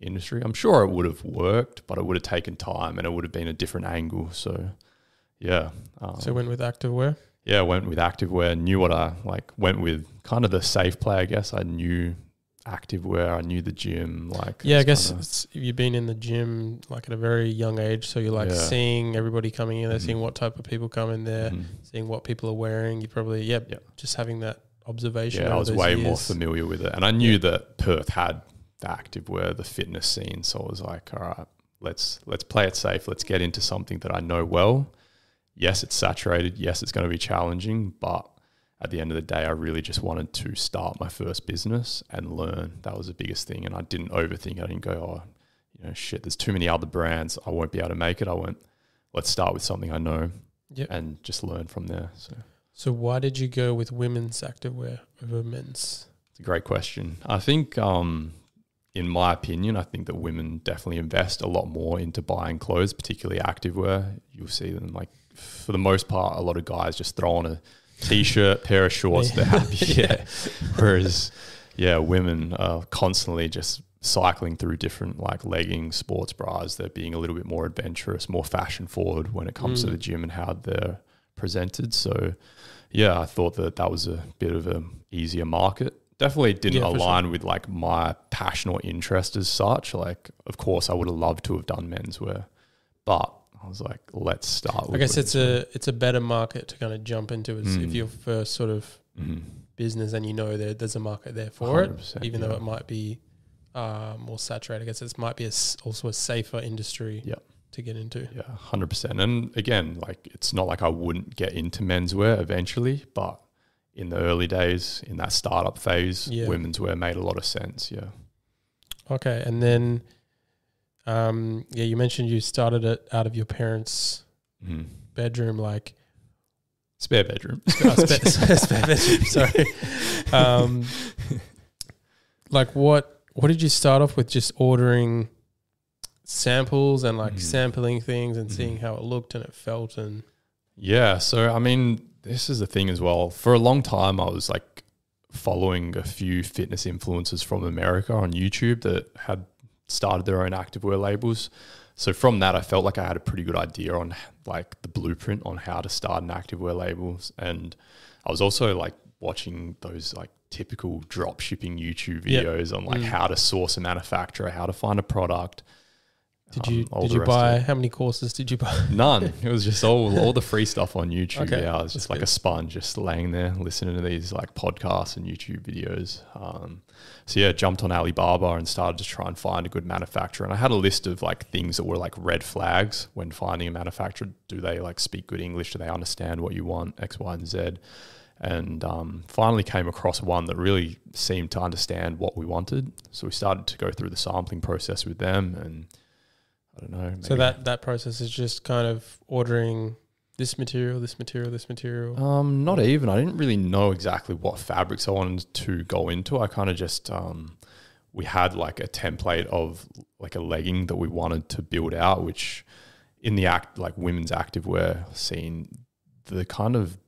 S2: industry. I'm sure it would have worked, but it would have taken time and it would have been a different angle. So, yeah. Um,
S1: So went with activewear.
S2: yeah, went with activewear, knew what I like, went with kind of the safe play, I guess. I knew activewear, I knew the gym. Like,
S1: Yeah, I guess it's, you've been in the gym like at a very young age, so you're like
S2: Yeah.
S1: seeing everybody coming in there,
S2: Mhm.
S1: seeing what type of people come in there,
S2: Mhm.
S1: seeing what people are wearing. You probably, yeah,
S2: Yeah.
S1: just having that observation.
S2: Yeah, I was way more familiar with it. And I knew that Perth had the activewear, the fitness scene. So I was like, all right, let's let's play it safe. Let's get into something that I know well. Yes, it's saturated. Yes, it's going to be challenging, but at the end of the day, I really just wanted to start my first business and learn. That was the biggest thing. And I didn't overthink. I didn't go, oh, you know, shit, there's too many other brands. I won't be able to make it. I went, let's start with something I know
S1: Yep.
S2: and just learn from there. So
S1: So why did you go with women's activewear over men's?
S2: It's a great question. I think, um, in my opinion, I think that women definitely invest a lot more into buying clothes, particularly activewear. You'll see them like, for the most part, a lot of guys just throw on a t-shirt, pair of shorts, they're happy. Yeah. Whereas, yeah, women are constantly just cycling through different like leggings, sports bras. They're being a little bit more adventurous, more fashion forward when it comes to
S1: Mm.
S2: the gym and how they're presented. So, yeah, I thought that that was a bit of a easier market. Definitely didn't
S1: Yeah,
S2: align with like my passion or interest as such. Like, of course, I would have loved to have done menswear, but I was like, let's start.
S1: I guess it's a it's a better market to kind of jump into as if
S2: Mm.
S1: your first sort of
S2: Mhm.
S1: business and you know that there's a market there for it,
S2: 100%,
S1: even though it might be uh, more saturated. I guess it might be a also a safer industry
S2: Yep.
S1: to get into.
S2: Yeah, hundred percent. And again, like it's not like I wouldn't get into menswear eventually, but in the early days, in that startup phase,
S1: Yeah.
S2: women's wear made a lot of sense. Yeah.
S1: Okay, and then um, yeah, you mentioned you started it out of your parents'
S2: Mhm.
S1: bedroom, like
S2: Spare bedroom.
S1: oh, spare, spare bedroom. Sorry. Um, like what? What did you start off with? Just ordering samples and like
S2: Mhm.
S1: sampling things and
S2: Mhm.
S1: seeing how it looked and it felt and
S2: Yeah. So, I mean, this is the thing as well. For a long time, I was like following a few fitness influencers from America on YouTube that had started their own activewear labels. So, from that, I felt like I had a pretty good idea on like the blueprint on how to start an activewear labels. And I was also like watching those like typical drop shipping YouTube
S1: Yep.
S2: videos on like
S1: Mm.
S2: how to source a manufacturer, how to find a product.
S1: Did
S2: um,
S1: you
S2: all
S1: did you buy how many courses did you buy?
S2: None. It was just all all the free stuff on YouTube.
S1: Okay,
S2: yeah, I was
S1: that's
S2: just like
S1: good.
S2: a sponge, just laying there listening to these like podcasts and YouTube videos. Um, so yeah, jumped on Alibaba and started to try and find a good manufacturer. And I had a list of like things that were like red flags when finding a manufacturer. Do they like speak good English? Do they understand what you want? X, Y, and Z. And um, finally came across one that really seemed to understand what we wanted. So we started to go through the sampling process with them, and I don't know.
S1: So that that process is just kind of ordering this material, this material, this material.
S2: Um, not even. I didn't really know exactly what fabrics I wanted to go into. I kind of just um, we had like a template of like a legging that we wanted to build out, which in the act like women's activewear scene, the kind of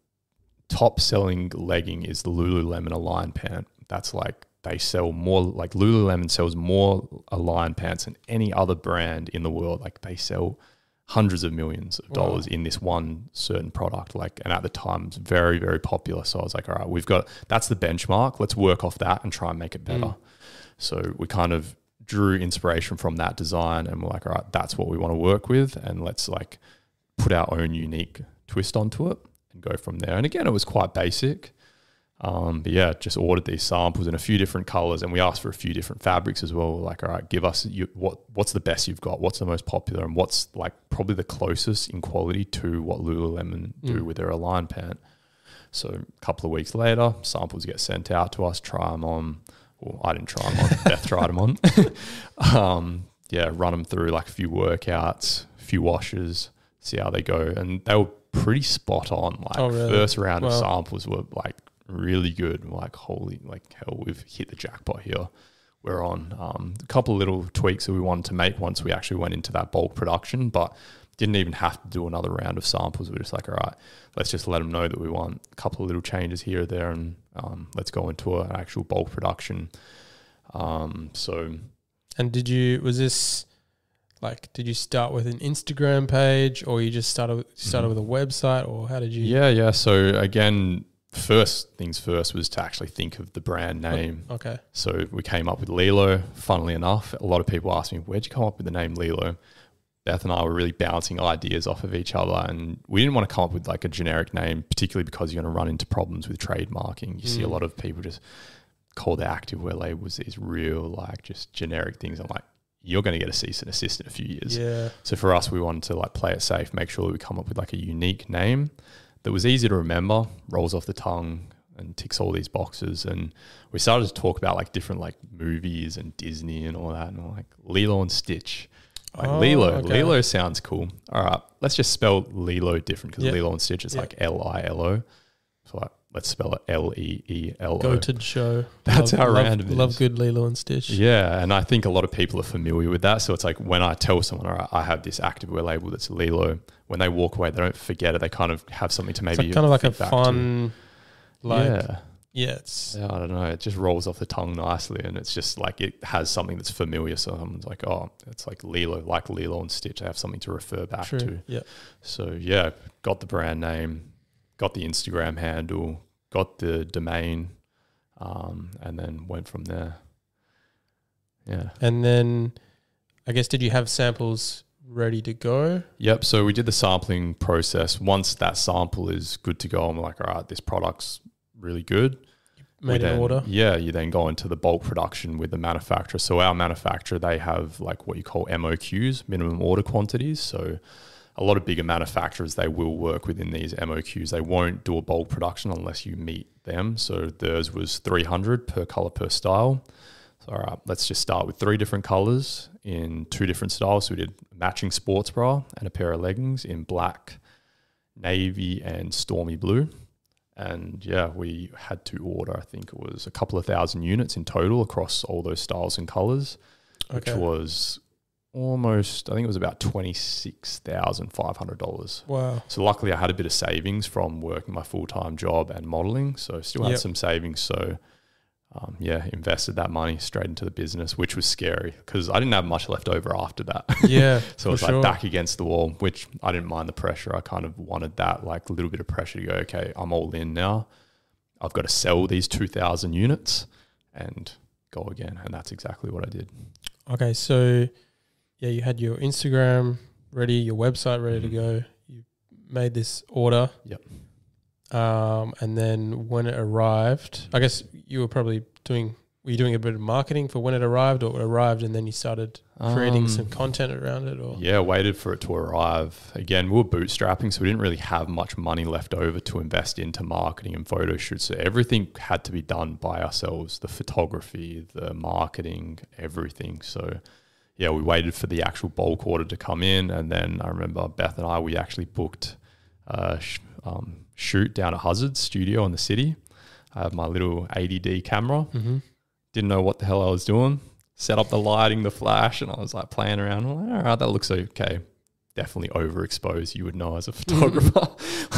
S2: top selling legging is the Lululemon Align pant. That's like they sell more like Lululemon sells more Align pants than any other brand in the world. Like they sell hundreds of millions of
S1: Wow.
S2: dollars in this one certain product. Like, and at the time, it's very, very popular. So I was like, all right, we've got that's the benchmark. Let's work off that and try and make it better.
S1: Mm.
S2: So we kind of drew inspiration from that design, and we're like, all right, that's what we want to work with, and let's like put our own unique twist onto it and go from there. And again, it was quite basic. Um, but yeah, just ordered these samples in a few different colors, and we asked for a few different fabrics as well. Like, all right, give us you, what what's the best you've got, what's the most popular, and what's like probably the closest in quality to what Lululemon do
S1: Mm.
S2: with their Align pant. So a couple of weeks later, samples get sent out to us. Try them on. Well, I didn't try them on. Beth tried them on. um, yeah, run them through like a few workouts, a few washes, see how they go, and they were pretty spot on. Like
S1: Oh, really?
S2: first round of samples were like really good. Like holy, like hell, we've hit the jackpot here. We're on um, a couple of little tweaks that we wanted to make once we actually went into that bulk production, but didn't even have to do another round of samples. We're just like, all right, let's just let them know that we want a couple of little changes here or there, and um, let's go into an actual bulk production. Um, so
S1: And did you was this like did you start with an Instagram page or you just started started
S2: Mhm.
S1: with a website or how did you
S2: yeah, yeah. So again, first things first was to actually think of the brand name.
S1: Okay.
S2: So we came up with Leelo. Funnily enough, a lot of people ask me, where'd you come up with the name Leelo? Beth and I were really bouncing ideas off of each other, and we didn't want to come up with like a generic name, particularly because you're going to run into problems with trademarking. You see a
S1: Mm.
S2: lot of people just call their activewear labels these real, like, just generic things. I'm like, you're going to get a cease and assist in a few years.
S1: Yeah.
S2: So for us, we wanted to like play it safe, make sure that we come up with like a unique name that was easy to remember, rolls off the tongue, and ticks all these boxes. And we started to talk about like different like movies and Disney and all that, and like Lilo and Stitch. Like
S1: Oh,
S2: Lilo,
S1: okay.
S2: Lilo sounds cool. All right, let's just spell Lilo different because
S1: Yeah.
S2: Lilo and Stitch is
S1: Yeah.
S2: like L I L O. So like, let's spell it L E E L O.
S1: Goated show.
S2: That's
S1: love,
S2: how
S1: love,
S2: random it
S1: Love good Lilo and Stitch.
S2: Yeah, and I think a lot of people are familiar with that. So it's like when I tell someone, all right, I have this activewear label that's Leelo, when they walk away, they don't forget it. They kind of have something to
S1: It's
S2: maybe
S1: like, kind of like a
S2: to.
S1: fun like
S2: yeah,
S1: Yeah, it's
S2: Yeah, I don't know. It just rolls off the tongue nicely, and it's just like it has something that's familiar. So I'm like, oh, it's like Lilo, like Lilo and Stitch. I have something to refer back
S1: true.
S2: to.
S1: Yeah.
S2: So yeah, got the brand name, got the Instagram handle, got the domain, um, and then went from there. Yeah.
S1: And then I guess did you have samples ready to go?
S2: Yep. So we did the sampling process. Once that sample is good to go, I'm like, all right, this product's really good.
S1: Made an order.
S2: Yeah, you then go into the bulk production with the manufacturer. So our manufacturer, they have like what you call MOQs, minimum order quantities. So a lot of bigger manufacturers, they will work within these MOQs. They won't do a bulk production unless you meet them. So theirs was 300 per color per style. So all right, let's just start with three different colors in two different styles. So we did matching sports bra and a pair of leggings in black, navy, and stormy blue. And yeah, we had to order, I think it was a couple of thousand units in total across all those styles and colors, which was almost, I think it was about $26,500.
S1: Wow.
S2: So luckily I had a bit of savings from working my full-time job and modeling. So still had
S1: Yep.
S2: some savings. So um, yeah, invested that money straight into the business, which was scary because I didn't have much left over after that.
S1: Yeah.
S2: So it was like
S1: sure.
S2: back against the wall, which I didn't mind the pressure. I kind of wanted that, like a little bit of pressure to go, okay, I'm all in now. I've got to sell these 2,000 units and go again. And that's exactly what I did.
S1: Okay, so yeah, you had your Instagram ready, your website ready to
S2: Mhm.
S1: go. You made this order.
S2: Yep.
S1: Um, and then when it arrived, I guess you were probably doing. Were you doing a bit of marketing for when it arrived, or it arrived and then you started creating
S2: Um,
S1: some content around it? Or
S2: Yeah, waited for it to arrive. Again, we were bootstrapping, so we didn't really have much money left over to invest into marketing and photo shoots. So everything had to be done by ourselves the photography, the marketing, everything. So, yeah, we waited for the actual bulk order to come in. And then I remember Beth and I, we actually booked a sh- um, shoot down at Huzzard Studio in the city. I have my little 80D camera
S1: mm-hmm.
S2: didn't know what the hell I was doing. Set up the lighting, the flash, and I was like playing around. Like, all right, that looks okay. Definitely overexposed, you would know as a photographer.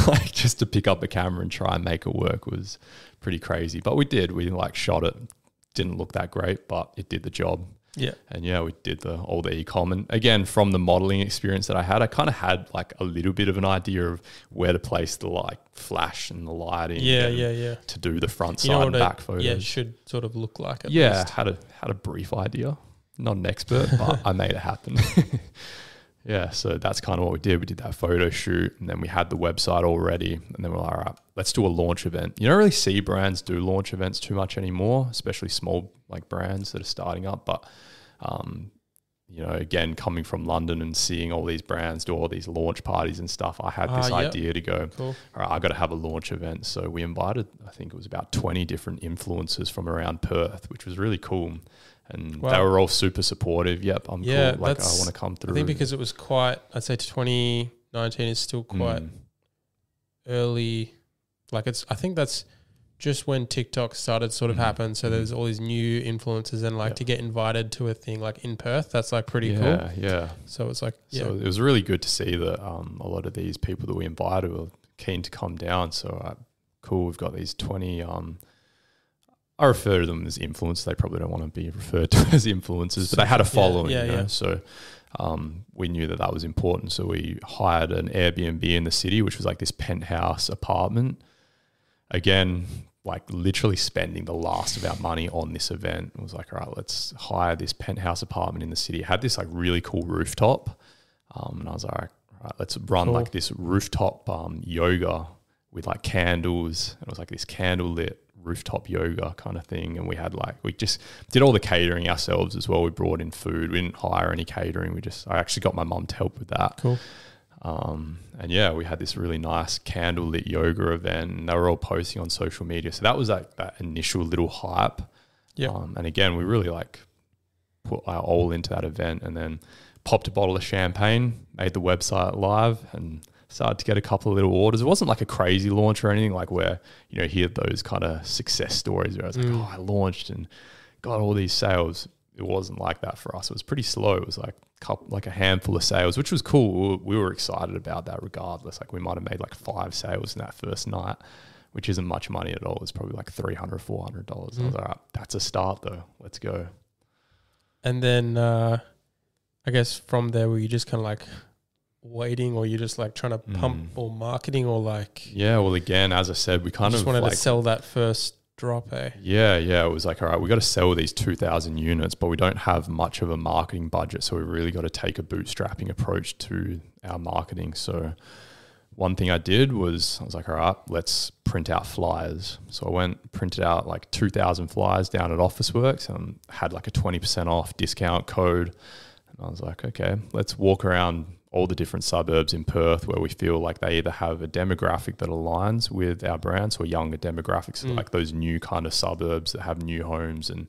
S2: like just to pick up the camera and try and make it work was pretty crazy. But we did. We like shot it. Didn't look that great, but it did the job.
S1: Yeah,
S2: And yeah, we did the all the e-com. And again, from the modeling experience that I had, I kind of had like a little bit of an idea of where to place the like flash and the lighting.
S1: yeah, yeah, yeah.
S2: To do the front
S1: You
S2: side and back
S1: it,
S2: photos
S1: yeah, it should sort of look like. At
S2: yeah,
S1: least.
S2: had a had a brief idea. Not an expert, but I made it happen. yeah, so that's kind of what we did. We did that photo shoot, and then we had the website already, and then we're like, all right, let's do a launch event. You don't really see brands do launch events too much anymore, especially small like brands that are starting up. But um, you know, again, coming from London and seeing all these brands do all these launch parties and stuff, I had this
S1: Ah, yep.
S2: idea to go
S1: Cool.
S2: all right, I got to have a launch event. So we invited, I think it was about 20 different influencers from around Perth, which was really cool. And they were all super supportive. Yep, I'm
S1: Yeah,
S2: cool. Like, I want to come through.
S1: I think because it was quite. I'd say 2019 is still quite
S2: Mm.
S1: early. Like it's, I think that's just when TikTok started sort of
S2: Mhm.
S1: happen. So
S2: Mhm.
S1: there's all these new influencers and like
S2: Yeah.
S1: to get invited to a thing like in Perth, that's like pretty cool.
S2: yeah, yeah.
S1: So it's like, yeah,
S2: So it was really good to see that um, a lot of these people that we invited were keen to come down. So uh, cool, we've got these 20. Um, I refer to them as influencers. They probably don't want to be referred to as influencers, but they had a following.
S1: yeah,
S2: you know?
S1: yeah.
S2: So um, we knew that that was important. So we hired an Airbnb in the city, which was like this penthouse apartment. Again, like literally spending the last of our money on this event. It was like, all right, let's hire this penthouse apartment in the city. It had this like really cool rooftop. Um, and I was like, all right, all right, let's run
S1: Cool.
S2: like this rooftop um, yoga with like candles. And it was like this candle lit rooftop yoga kind of thing. And we had like, we just did all the catering ourselves as well. We brought in food. We didn't hire any catering. We just, I actually got my mum to help with that.
S1: cool.
S2: Um, and yeah, we had this really nice candle lit yoga event. And they were all posting on social media. So that was like that initial little hype.
S1: Yeah.
S2: Um, and again, we really like put our all into that event and then popped a bottle of champagne, made the website live and started to get a couple of little orders. It wasn't like a crazy launch or anything like where, you know, hear those kind of success stories where I was like,
S1: Mm.
S2: oh, I launched and got all these sales. It wasn't like that for us. It was pretty slow. It was like couple, like a handful of sales, which was cool. We were, excited about that regardless. Like we might have made like five sales in that first night which isn't much money at all. It's probably like 300 $400. I was
S1: Mm.
S2: like, right, that's a start though. Let's go.
S1: And then uh, I guess from there, were you just kind of like waiting, or you're just like trying to pump
S2: Mm.
S1: or marketing, or like
S2: Yeah. Well, again, as I said, we kind
S1: just
S2: of
S1: wanted
S2: like,
S1: to sell that first drop, eh?
S2: Yeah, yeah. It was like, all right, we got to sell these 2,000 units, but we don't have much of a marketing budget. So we really got to take a bootstrapping approach to our marketing. So one thing I did was I was like, all right, let's print out flyers. So I went, printed out like 2,000 flyers down at Officeworks and had like a 20% off discount code. And I was like, okay, let's walk around all the different suburbs in Perth where we feel like they either have a demographic that aligns with our brand, so a younger demographics,
S1: Mm.
S2: like those new kind of suburbs that have new homes and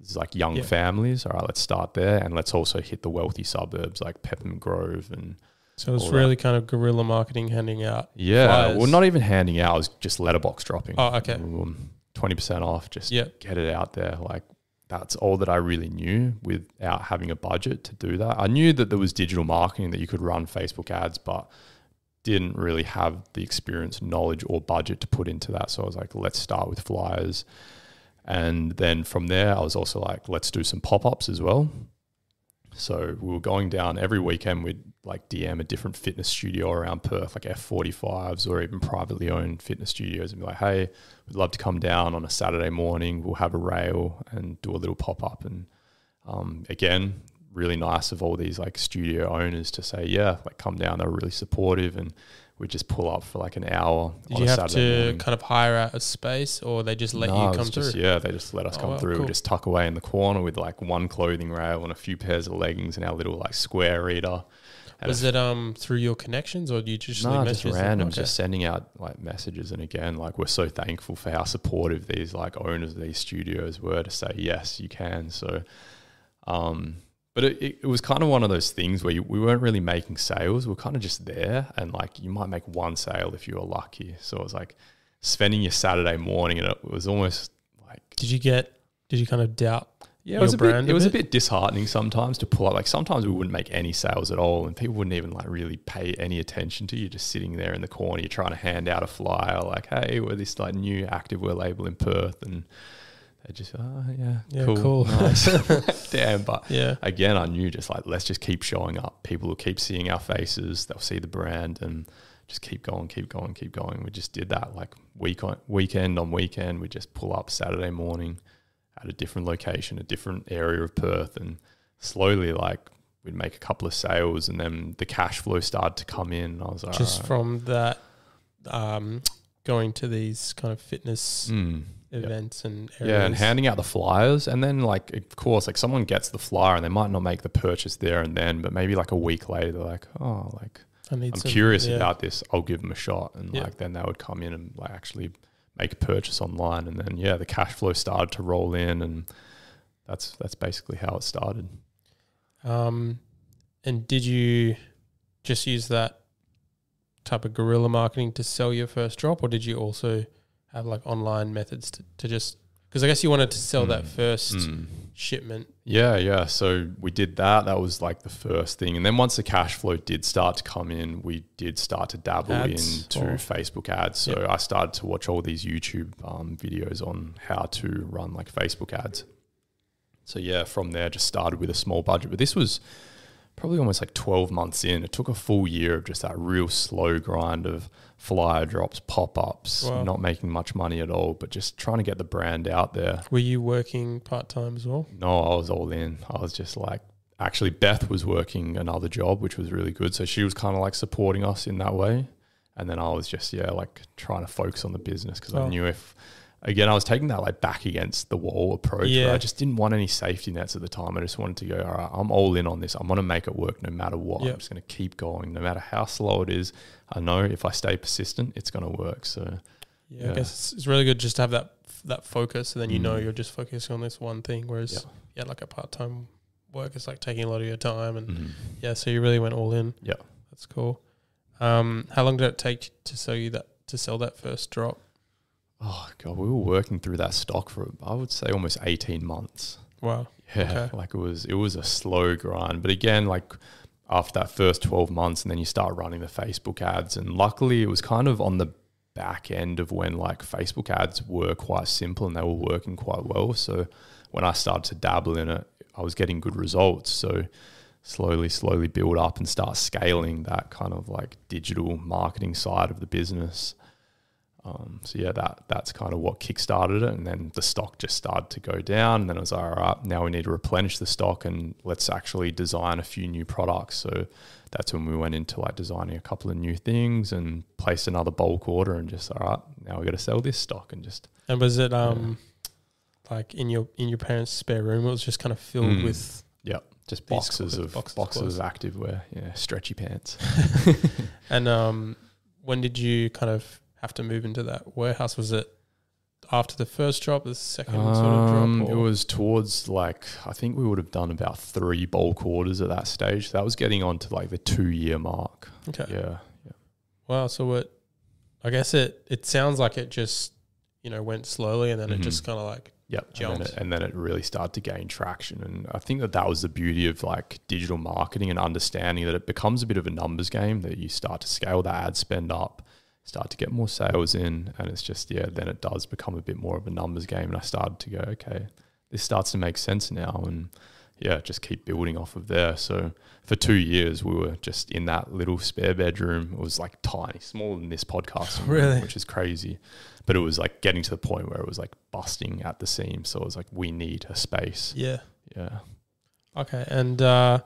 S2: it's like young
S1: Yeah.
S2: families. All right, let's start there, and let's also hit the wealthy suburbs like Peppermint Grove and
S1: So it's
S2: All that.
S1: really kind of guerrilla marketing, handing out.
S2: yeah.
S1: Flyers.
S2: Well, not even handing out; it was just letterbox dropping.
S1: Oh, okay.
S2: twenty percent off. Just
S1: Yeah.
S2: get it out there. Like that's all that I really knew without having a budget to do that. I knew that there was digital marketing that you could run Facebook ads, but didn't really have the experience, knowledge, or budget to put into that. So I was like, let's start with flyers. And then from there, I was also like, let's do some pop ups as well. So we were going down every weekend. We'd like DM a different fitness studio around Perth, like F45s or even privately owned fitness studios, and be like, "Hey, we'd love to come down on a Saturday morning. We'll have a rail and do a little pop up." And um, again, really nice of all these like studio owners to say, "Yeah, like come down." They're really supportive, and we just pull up for like an hour.
S1: Did
S2: on
S1: you
S2: a
S1: have
S2: Saturday
S1: to
S2: morning.
S1: kind of hire out a space, or they just let
S2: No,
S1: you come
S2: was
S1: through?
S2: yeah, they just let us
S1: Oh,
S2: come
S1: wow,
S2: through.
S1: cool.
S2: We just tuck away in the corner with like one clothing rail and a few pairs of leggings and our little like square reader.
S1: Was it um through your connections, or do you just
S2: no, just random,
S1: Okay.
S2: just sending out like messages. And again, like we're so thankful for how supportive these like owners of these studios were to say yes, you can. So, um, but it, it, it was kind of one of those things where you, we weren't really making sales. We are kind of just there, and like you might make one sale if you were lucky. So it was like spending your Saturday morning, and it was almost like
S1: Did you get? Did you kind of doubt?
S2: yeah, it was a bit.
S1: brand
S2: It was a
S1: bit?
S2: bit disheartening sometimes to pull up. Like sometimes we wouldn't make any sales at all, and people wouldn't even like really pay any attention to you. Just sitting there in the corner, you're trying to hand out a flyer, like, "Hey, we're this like new activewear label in Perth," and they just, "Oh yeah,
S1: Yeah,
S2: cool,
S1: cool.
S2: nice." Damn, but
S1: Yeah.
S2: again, I knew just like let's just keep showing up. People will keep seeing our faces. They'll see the brand and just keep going, keep going, keep going. We just did that like week on weekend on weekend. We just pull up Saturday morning at a different location, a different area of Perth, and slowly like we'd make a couple of sales, and then the cash flow started to come in. I was like,
S1: Just
S2: "Alright."
S1: from that, um, going to these kind of fitness
S2: Mm.
S1: Events and areas.
S2: Yeah, and handing out the flyers, and then like of course, like someone gets the flyer and they might not make the purchase there and then, but maybe like a week later, they're like, oh, like
S1: I need
S2: I'm
S1: some-
S2: curious
S1: yeah.
S2: about this. I'll give them a shot, and
S1: Yeah.
S2: like then they would come in and like actually make a purchase online, and then yeah, the cash flow started to roll in, and that's that's basically how it started.
S1: Um, and did you just use that type of guerrilla marketing to sell your first drop, or did you also have like online methods to, to just? Because I guess you wanted to sell that
S2: Mm.
S1: first
S2: Mm.
S1: shipment.
S2: Yeah, yeah. So we did that. That was like the first thing, and then once the cash flow did start to come in, we did start to dabble
S1: Ads
S2: into
S1: or-
S2: Facebook ads. So I started to watch all these YouTube um, videos on how to run like Facebook ads. So yeah, from there, just started with a small budget, but this was probably almost like 12 months in. It took a full year of just that real slow grind of flyer drops, pop ups,
S1: Wow.
S2: not making much money at all, but just trying to get the brand out there.
S1: Were you working part time as well?
S2: No, I was all in. I was just like, actually, Beth was working another job, which was really good. So she was kind of like supporting us in that way. And then I was just, yeah, like trying to focus on the business because
S1: Oh.
S2: I knew if, again, I was taking that like back against the wall approach.
S1: Yeah.
S2: I just didn't want any safety nets at the time. I just wanted to go, all right, I'm all in on this. I'm going to make it work no matter what.
S1: Yep.
S2: I'm just going to keep going no matter how slow it is. I know if I stay persistent, it's going to work. So,
S1: Yeah, I guess it's, really good just to have that that focus, and then you know
S2: Mm.
S1: you're just focusing on this one thing. Whereas,
S2: Yeah.
S1: yeah, like a part time work is like taking a lot of your time, and
S2: mhm.
S1: yeah, so you really went all in.
S2: Yeah.
S1: that's cool. Um, how long did it take to sell you that to sell that first drop?
S2: Oh, God, we were working through that stock for, I would say, almost 18 months.
S1: Wow.
S2: Yeah,
S1: Okay.
S2: like it was it was a slow grind. But again, like after that first 12 months and then you start running the Facebook ads and luckily it was kind of on the back end of when like Facebook ads were quite simple and they were working quite well. So when I started to dabble in it, I was getting good results. So slowly, slowly build up and start scaling that kind of like digital marketing side of the business. Um, so yeah, that that's kind of what kickstarted it, and then the stock just started to go down. And then I was like, all right, now we need to replenish the stock, and let's actually design a few new products. So that's when we went into like designing a couple of new things and placed another bulk order, and just all right, now we got to sell this stock, and just
S1: And was it um like in your in your parents' spare room? It was just kind of filled
S2: Mm.
S1: with
S2: yeah, just boxes of
S1: boxes
S2: boxes,
S1: of
S2: of activewear, yeah, stretchy pants.
S1: And um, when did you kind of have to move into that warehouse? Was it after the first drop, the second sort of
S2: Um,
S1: drop?
S2: it was towards like I think we would have done about three bulk quarters at that stage. That was getting on to like the two year mark.
S1: okay.
S2: Yeah,
S1: Wow. So what? I guess it it sounds like it just you know went slowly and then it
S2: Mhm.
S1: just kind of like
S2: Yep. And then,
S1: Jumped.
S2: it, and then it really started to gain traction. And I think that that was the beauty of like digital marketing and understanding that it becomes a bit of a numbers game that you start to scale the ad spend up, start to get more sales in. And it's just, yeah, then it does become a bit more of a numbers game. And I started to go, okay, this starts to make sense now. And yeah, just keep building off of there. So for two years, we were just in that little spare bedroom. It was like tiny, smaller than this podcast, room,
S1: Really?
S2: which is crazy. But it was like getting to the point where it was like busting at the seams. So it was like, we need a space.
S1: yeah.
S2: Yeah.
S1: Okay. And uh,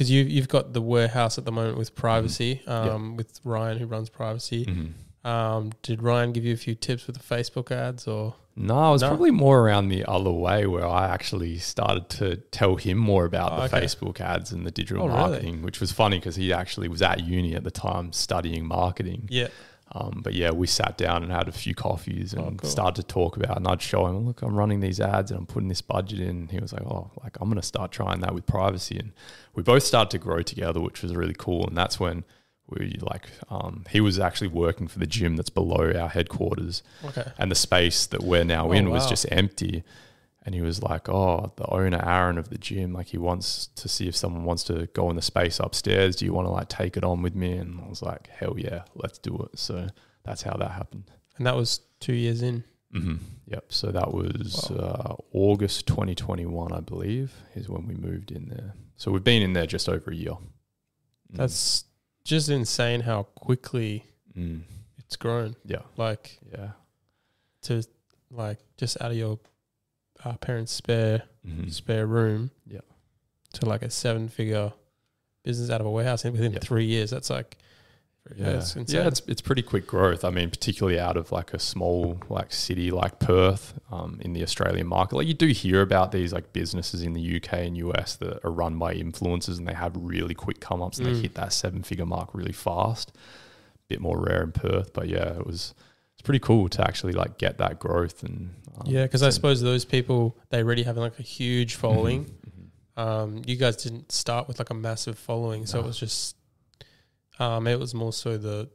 S1: because you you've got the warehouse at the moment with privacy,
S2: Mm-hmm. Yeah.
S1: um, with Ryan who runs privacy.
S2: Mhm.
S1: Um, did Ryan give you a few tips with the Facebook ads or?
S2: No, it was
S1: No?
S2: probably more around the other way where I actually started to tell him more about
S1: Oh,
S2: the
S1: okay.
S2: Facebook ads and the digital
S1: Oh, really?
S2: marketing, which was funny because he actually was at uni at the time studying marketing.
S1: Yeah.
S2: Um, but yeah, we sat down and had a few coffees and
S1: Oh, cool.
S2: started to talk about. it. And I'd show him, look, I'm running these ads and I'm putting this budget in. And he was like, oh, like I'm going to start trying that with privacy. And we both started to grow together, which was really cool. And that's when we like, um, he was actually working for the gym that's below our headquarters,
S1: Okay.
S2: and the space that we're now
S1: Oh,
S2: in was
S1: wow.
S2: just empty. And he was like, "Oh, the owner Aaron of the gym, like he wants to see if someone wants to go in the space upstairs. Do you want to like take it on with me?" And I was like, "Hell yeah, let's do it." So that's how that happened.
S1: And that was two years in.
S2: Mm-hmm. Yep. So that was
S1: Wow.
S2: uh, August 2021, I believe, is when we moved in there. So we've been in there just over a year. Mm.
S1: That's just insane how quickly
S2: Mm.
S1: it's grown.
S2: yeah,
S1: Like
S2: yeah.
S1: to like just out of your uh, parents' spare
S2: Mhm.
S1: spare room.
S2: Yeah.
S1: To like a seven figure business out of a warehouse within
S2: Yeah.
S1: three years. That's like
S2: Yeah,
S1: it's
S2: yeah, it's it's pretty quick growth. I mean, particularly out of like a small like city like Perth um, in the Australian market. Like you do hear about these like businesses in the UK and US that are run by influencers and they have really quick come ups and
S1: Mm.
S2: they hit that seven figure mark really fast. Bit more rare in Perth, but yeah, it was it's pretty cool to actually like get that growth and um,
S1: yeah, because I suppose those people they already have like a huge following.
S2: Mhm, mhm.
S1: Um, you guys didn't start with like a massive following, so it was just um, it was more so the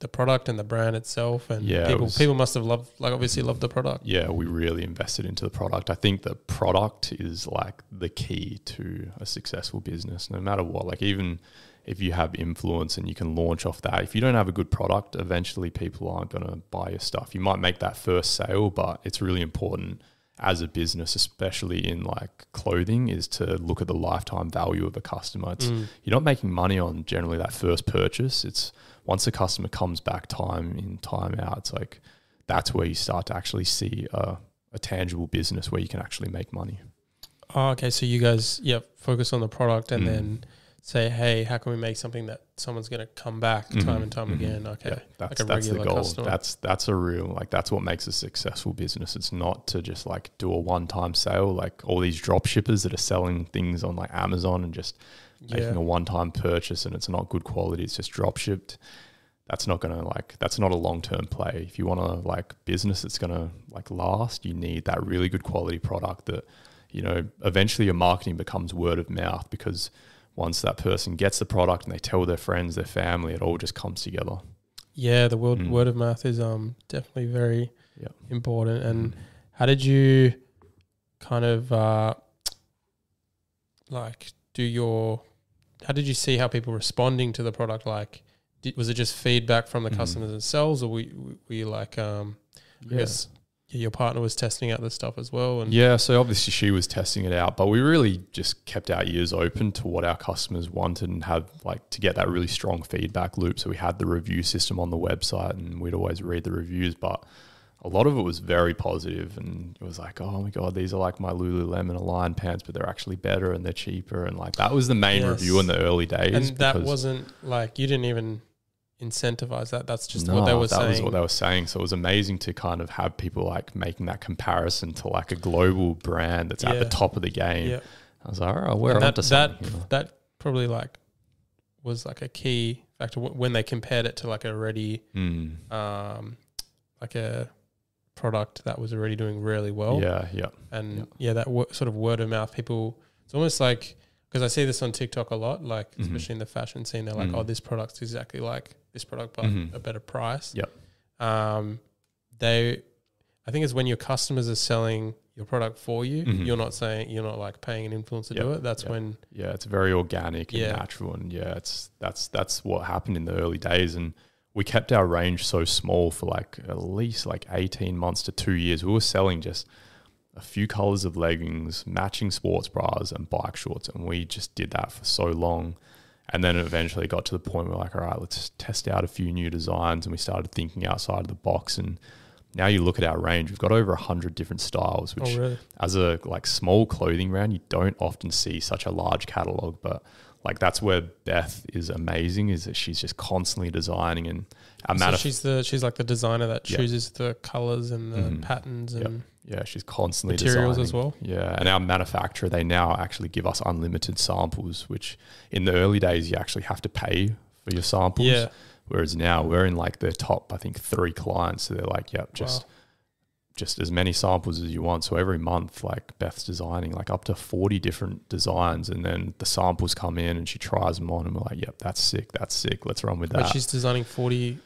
S1: the product and the brand itself, and
S2: Yeah, it
S1: people
S2: was-
S1: people must have loved like obviously loved the product.
S2: yeah, we really invested into the product. I think the product is like the key to a successful business, no matter what. Like, even if you have influence and you can launch off that, if you don't have a good product, eventually people aren't going to buy your stuff. You might make that first sale, but it's really important as a business, especially in like clothing, is to look at the lifetime value of a customer. It's
S1: Mm.
S2: you're not making money on generally that first purchase. It's once the customer comes back time in, time out, it's like that's where you start to actually see a, a tangible business where you can actually make money.
S1: Oh, okay, so you guys yeah focus on the product and
S2: Mm.
S1: then say, hey, how can we make something that someone's going to come back time
S2: Mhm,
S1: and time
S2: mhm.
S1: again? Okay,
S2: Yeah, that's
S1: a
S2: that's the goal.
S1: customer.
S2: That's that's a real like that's what makes a successful business. It's not to just like do a one time sale like all these drop shippers that are selling things on like Amazon and just making a one time purchase and it's not good quality, it's just drop shipped. That's not gonna like that's not a long term play. If you want to like business that's gonna like last, you need that really good quality product that, you know, eventually your marketing becomes word of mouth because once that person gets the product and they tell their friends, their family, it all just comes together.
S1: yeah. The word
S2: Mm.
S1: word of mouth is um definitely very
S2: Yeah.
S1: important. And
S2: Mm.
S1: how did you kind of uh, like do your? How did you see how people responding to the product? Like, did, was it just feedback from the
S2: Mhm.
S1: customers themselves, or were, were you like, um, I guess yeah, your partner was testing out the stuff as well? And
S2: Yeah, so obviously she was testing it out, but we really just kept our ears open to what our customers wanted and have like to get that really strong feedback loop. So we had the review system on the website and we'd always read the reviews, but a lot of it was very positive and it was like, oh my god, these are like my Lululemon Align pants, but they're actually better and they're cheaper and like that was the main
S1: Yes.
S2: review in the early days.
S1: and that wasn't like you didn't even incentivize that. That's just
S2: No,
S1: what they were
S2: that
S1: saying.
S2: was what they were saying. So it was amazing to kind of have people like making that comparison to like a global brand that's at the top of the game.
S1: yeah,
S2: I was like, all right, we're
S1: And that that that probably like was like a key factor when they compared it to like a ready,
S2: Mm.
S1: um, like a product that was already doing really well.
S2: yeah, yeah,
S1: and
S2: Yeah.
S1: yeah, that wo- sort of word of mouth. People, it's almost like because I see this on TikTok a lot, like
S2: Mhm.
S1: especially in the fashion scene. They're like,
S2: Mm.
S1: "Oh, this product's exactly like this product, but
S2: Mhm.
S1: a better price."
S2: Yep.
S1: Um, they, I think it's when your customers are selling your product for you.
S2: Mhm.
S1: You're not saying you're not like paying an influencer to do it. That's
S2: Yep.
S1: when
S2: yeah. It's very organic and
S1: Yeah.
S2: natural, and yeah, it's that's that's what happened in the early days, and we kept our range so small for like at least like eighteen months to two years. We were selling just a few colors of leggings, matching sports bras, and bike shorts, and we just did that for so long. And then it eventually got to the point where like, all right, let's test out a few new designs, and we started thinking outside of the box. And now you look at our range, we've got over a hundred different styles, which
S1: oh really
S2: as a like small clothing brand, you don't often see such a large catalog, but like that's where Beth is amazing is that she's just constantly designing and our
S1: so she's the she's like the designer that
S2: Yeah.
S1: chooses the colors and the
S2: Mhm.
S1: patterns and
S2: yeah, she's constantly
S1: materials
S2: designing.
S1: as well.
S2: Yeah, and our manufacturer they now actually give us unlimited samples, which in the early days you actually have to pay for your samples.
S1: Yeah,
S2: Whereas now we're in like the top, I think, three clients. So they're like, yep, just
S1: Wow.
S2: just as many samples as you want. So every month, like Beth's designing like up to 40 different designs. And then the samples come in and she tries them on and we're like, yep, that's sick. That's sick. Let's run with that.
S1: but she's designing forty.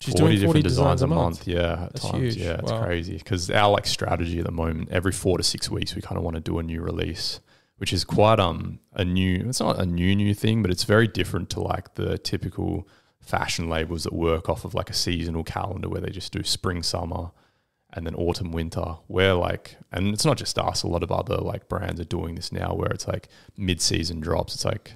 S1: She's
S2: 40
S1: doing forty
S2: different
S1: designs, a month.
S2: month. Yeah. At
S1: That's
S2: times.
S1: huge.
S2: Yeah. It's
S1: Wow.
S2: crazy. Because our like strategy at the moment, every four to six weeks, we kind of want to do a new release. Which is quite um a new. It's not a new new thing, but it's very different to like the typical fashion labels that work off of like a seasonal calendar where they just do spring, summer, and then autumn, winter. Where like, and it's not just us. A lot of other like brands are doing this now, where it's like mid-season drops. It's like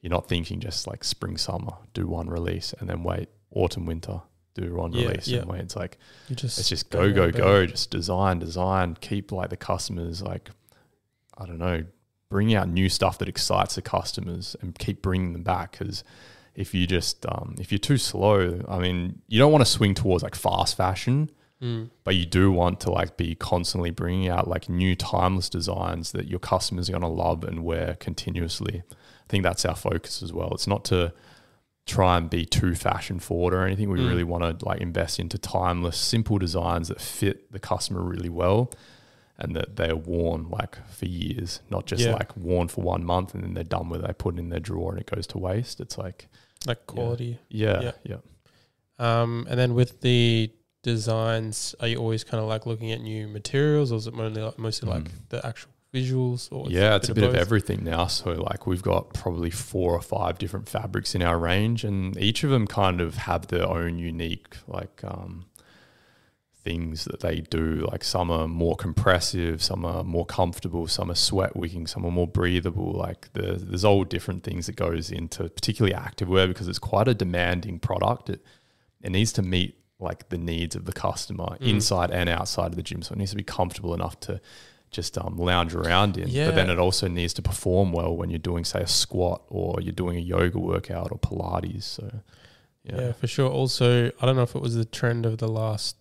S2: you're not thinking just like spring, summer, do one release, and then wait autumn, winter, do one
S1: Yeah,
S2: release,
S1: yeah.
S2: and wait. It's like
S1: You just
S2: it's just
S1: go,
S2: go,
S1: go,
S2: go, go. Just design, design. Keep like the customers like, I don't know, bring out new stuff that excites the customers and keep bringing them back. Because if you just um, if you're too slow, I mean, you don't want to swing towards like fast fashion,
S1: Mm.
S2: but you do want to like be constantly bringing out like new timeless designs that your customers are going to love and wear continuously. I think that's our focus as well. It's not to try and be too fashion forward or anything. We
S1: Mm.
S2: really want to like invest into timeless, simple designs that fit the customer really well and that they're worn like for years, not just
S1: Yeah.
S2: like worn for one month and then they're done with it. They put it in their drawer and it goes to waste. It's like,
S1: like quality.
S2: yeah,
S1: Yeah.
S2: yeah.
S1: Um, and then with the designs, are you always kind of like looking at new materials, or is it mostly like, mostly like
S2: Mm.
S1: the actual visuals? Or
S2: yeah, it's a bit of
S1: both?
S2: everything now. So like we've got probably four or five different fabrics in our range, and each of them kind of have their own unique like um, things that they do. Like some are more compressive, some are more comfortable, some are sweat wicking, some are more breathable. Like the, there's all different things that goes into particularly activewear because it's quite a demanding product. It it needs to meet like the needs of the customer
S1: Mm.
S2: inside and outside of the gym. So it needs to be comfortable enough to just um, lounge around in.
S1: Yeah.
S2: But then it also needs to perform well when you're doing, say, a squat or you're doing a yoga workout or Pilates. So,
S1: Yeah.
S2: yeah.
S1: for sure. Also, I don't know if it was the trend of the last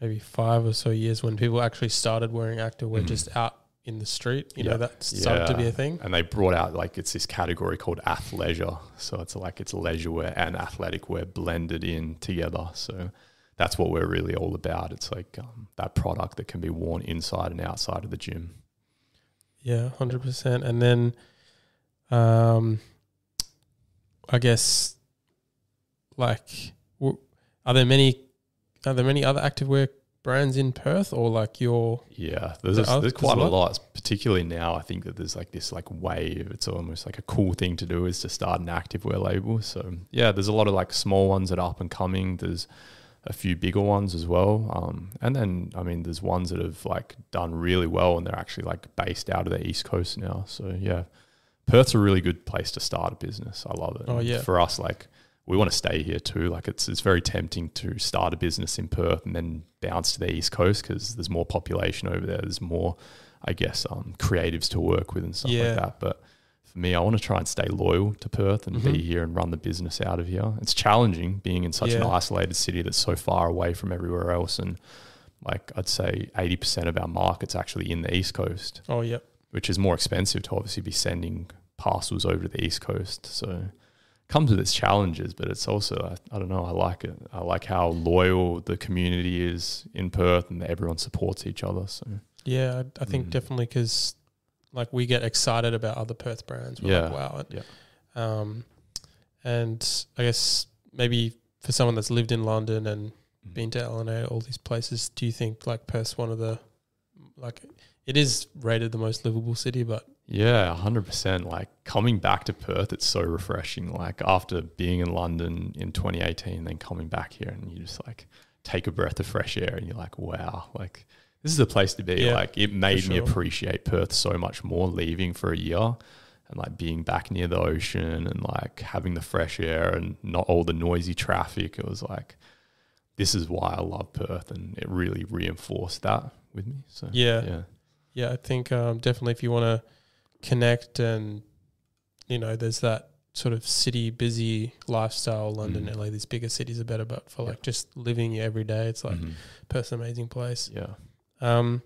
S1: maybe five or so years when people actually started wearing activewear
S2: Mhm.
S1: just out in the street. You
S2: Yeah.
S1: know, that started to be a thing.
S2: And they brought out like it's this category called athleisure. So it's like it's leisure wear and athletic wear blended in together. So that's what we're really all about. It's like um, that product that can be worn inside and outside of the gym.
S1: Yeah, hundred percent. And then, um, I guess, like, w- are there many, are there many other activewear brands in Perth, or like your
S2: Yeah, there's,
S1: The
S2: a, there's quite
S1: a lot.
S2: Particularly now, I think that there's like this like wave. It's almost like a cool thing to do is to start an activewear label. So yeah, there's a lot of like small ones that are up and coming. There's a few bigger ones as well, um, and then I mean, there's ones that have like done really well, and they're actually like based out of the east coast now. So yeah, Perth's a really good place to start a business. I love it.
S1: Oh, yeah.
S2: for us, like we want to stay here too. Like it's it's very tempting to start a business in Perth and then bounce to the east coast because there's more population over there. There's more, I guess, um, creatives to work with and stuff
S1: Yeah.
S2: like that. But for me, I want to try and stay loyal to Perth and
S1: Mhm.
S2: be here and run the business out of here. It's challenging being in such an isolated city that's so far away from everywhere else. And like I'd say, eighty percent of our market's actually in the east coast
S1: oh yeah,
S2: which is more expensive to obviously be sending parcels over to the east coast. So comes with its challenges, but it's also I, I don't know I like it. I like how loyal the community is in Perth and that everyone supports each other. So
S1: yeah. I, I think
S2: Mm.
S1: definitely because like we get excited about other Perth brands. We're like,
S2: Yeah,
S1: wow.
S2: yeah.
S1: Um, and I guess maybe for someone that's lived in London and
S2: Mm.
S1: been to LNA, all these places, do you think like Perth's one of the like it is rated the most livable city, but
S2: Yeah, hundred percent. Like coming back to Perth, it's so refreshing. Like after being in London in 2018, then coming back here, and you just like take a breath of fresh air, and you're like, wow, like this is the place to be.
S1: Yeah,
S2: like it made me appreciate Perth so much more. Leaving for a year, and like being back near the ocean, and like having the fresh air, and not all the noisy traffic. It was like, this is why I love Perth, and it really reinforced that with me. So
S1: Yeah.
S2: yeah.
S1: yeah, I think um, definitely if you want to connect and you know, there's that sort of city busy lifestyle. London,
S2: Mm.
S1: LA, these bigger cities are better, but for
S2: Yeah.
S1: like just living every day, it's like
S2: Mhm.
S1: Perth's an amazing place.
S2: yeah.
S1: Um,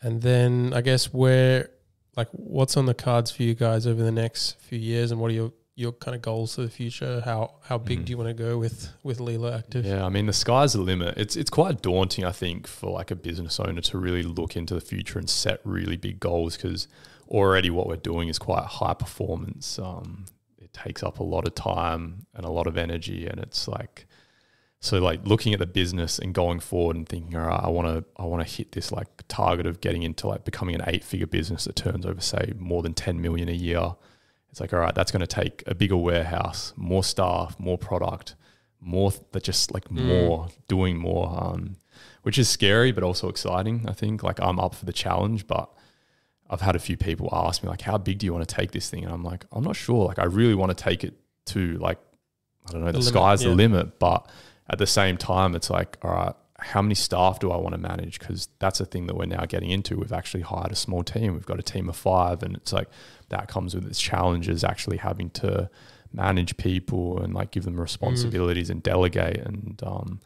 S1: and then I guess where, like, what's on the cards for you guys over the next few years, and what are your your kind of goals for the future? How how big
S2: Mhm.
S1: do you want to go with with Leelo Active?
S2: Yeah, I mean the sky's the limit. It's it's quite daunting, I think, for like a business owner to really look into the future and set really big goals because already what we're doing is quite high performance. Um, it takes up a lot of time and a lot of energy, and it's like so like looking at the business and going forward and thinking, all right, I want to I want to hit this like target of getting into like becoming an eight figure business that turns over say more than ten million a year. It's like, all right, that's going to take a bigger warehouse, more staff, more product, more th- that just like
S1: Mm.
S2: more doing more, um, which is scary but also exciting. I think like I'm up for the challenge, but I've had a few people ask me like, how big do you want to take this thing? And I'm like, I'm not sure. Like, I really want to take it to like, I don't know,
S1: The
S2: the,
S1: limit,
S2: sky's
S1: yeah.
S2: the limit, but at the same time, it's like, all right, how many staff do I want to manage? Because that's a thing that we're now getting into. We've actually hired a small team. We've got a team of five, and it's like that comes with its challenges. Actually, having to manage people and like give them responsibilities and delegate, and um,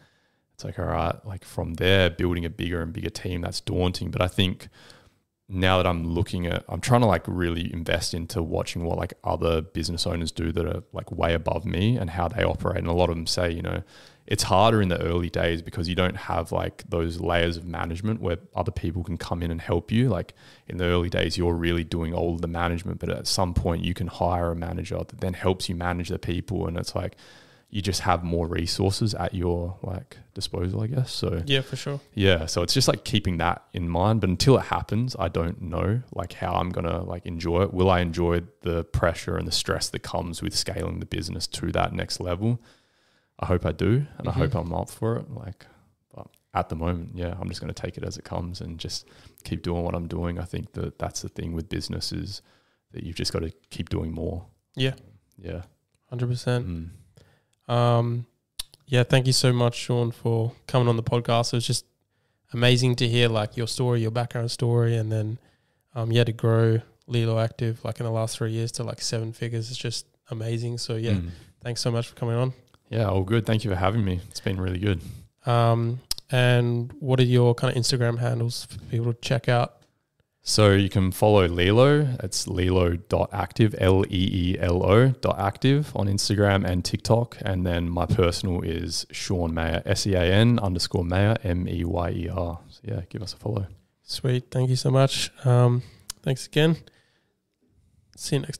S2: it's like all right, like from there, building a bigger and bigger team. That's daunting, but I think now that I'm looking at, I'm trying to like really invest into watching what like other business owners do that are like way above me and how they operate. And a lot of them say, you know, it's harder in the early days because you don't have like those layers of management where other people can come in and help you. Like in the early days, you're really doing all of the management, but at some point you can hire a manager that then helps you manage the people. And it's like, you just have more resources at your like disposal, I guess. So
S1: Yeah, for sure.
S2: yeah, so it's just like keeping that in mind. But until it happens, I don't know like how I'm gonna like enjoy it. Will I enjoy the pressure and the stress that comes with scaling the business to that next level? I hope I do, and I
S1: Mhm.
S2: hope I'm up for it. Like, but at the moment, yeah, I'm just gonna take it as it comes and just keep doing what I'm doing. I think that that's the thing with business is that you've just got to keep doing more.
S1: Yeah,
S2: Yeah.
S1: hundred percent.
S2: Mm.
S1: Um, yeah, thank you so much, Sean, for coming on the podcast. It was just amazing to hear like your story, your background story, and then um, yeah, to grow Leelo Active like in the last three years to like seven figures is just amazing. So yeah,
S2: Mm.
S1: thanks so much for coming on.
S2: Yeah, all good. Thank you for having me. It's been really good.
S1: Um, and what are your kind of Instagram handles for people to check out?
S2: So you can follow Leelo. It's leelo.active, L E E L O dot active on Instagram and TikTok. And then my personal is Sean Meyer, S E A N underscore Meyer, M E Y E R. So yeah, give us a follow.
S1: Sweet. Thank you so much. Um, thanks again. See you next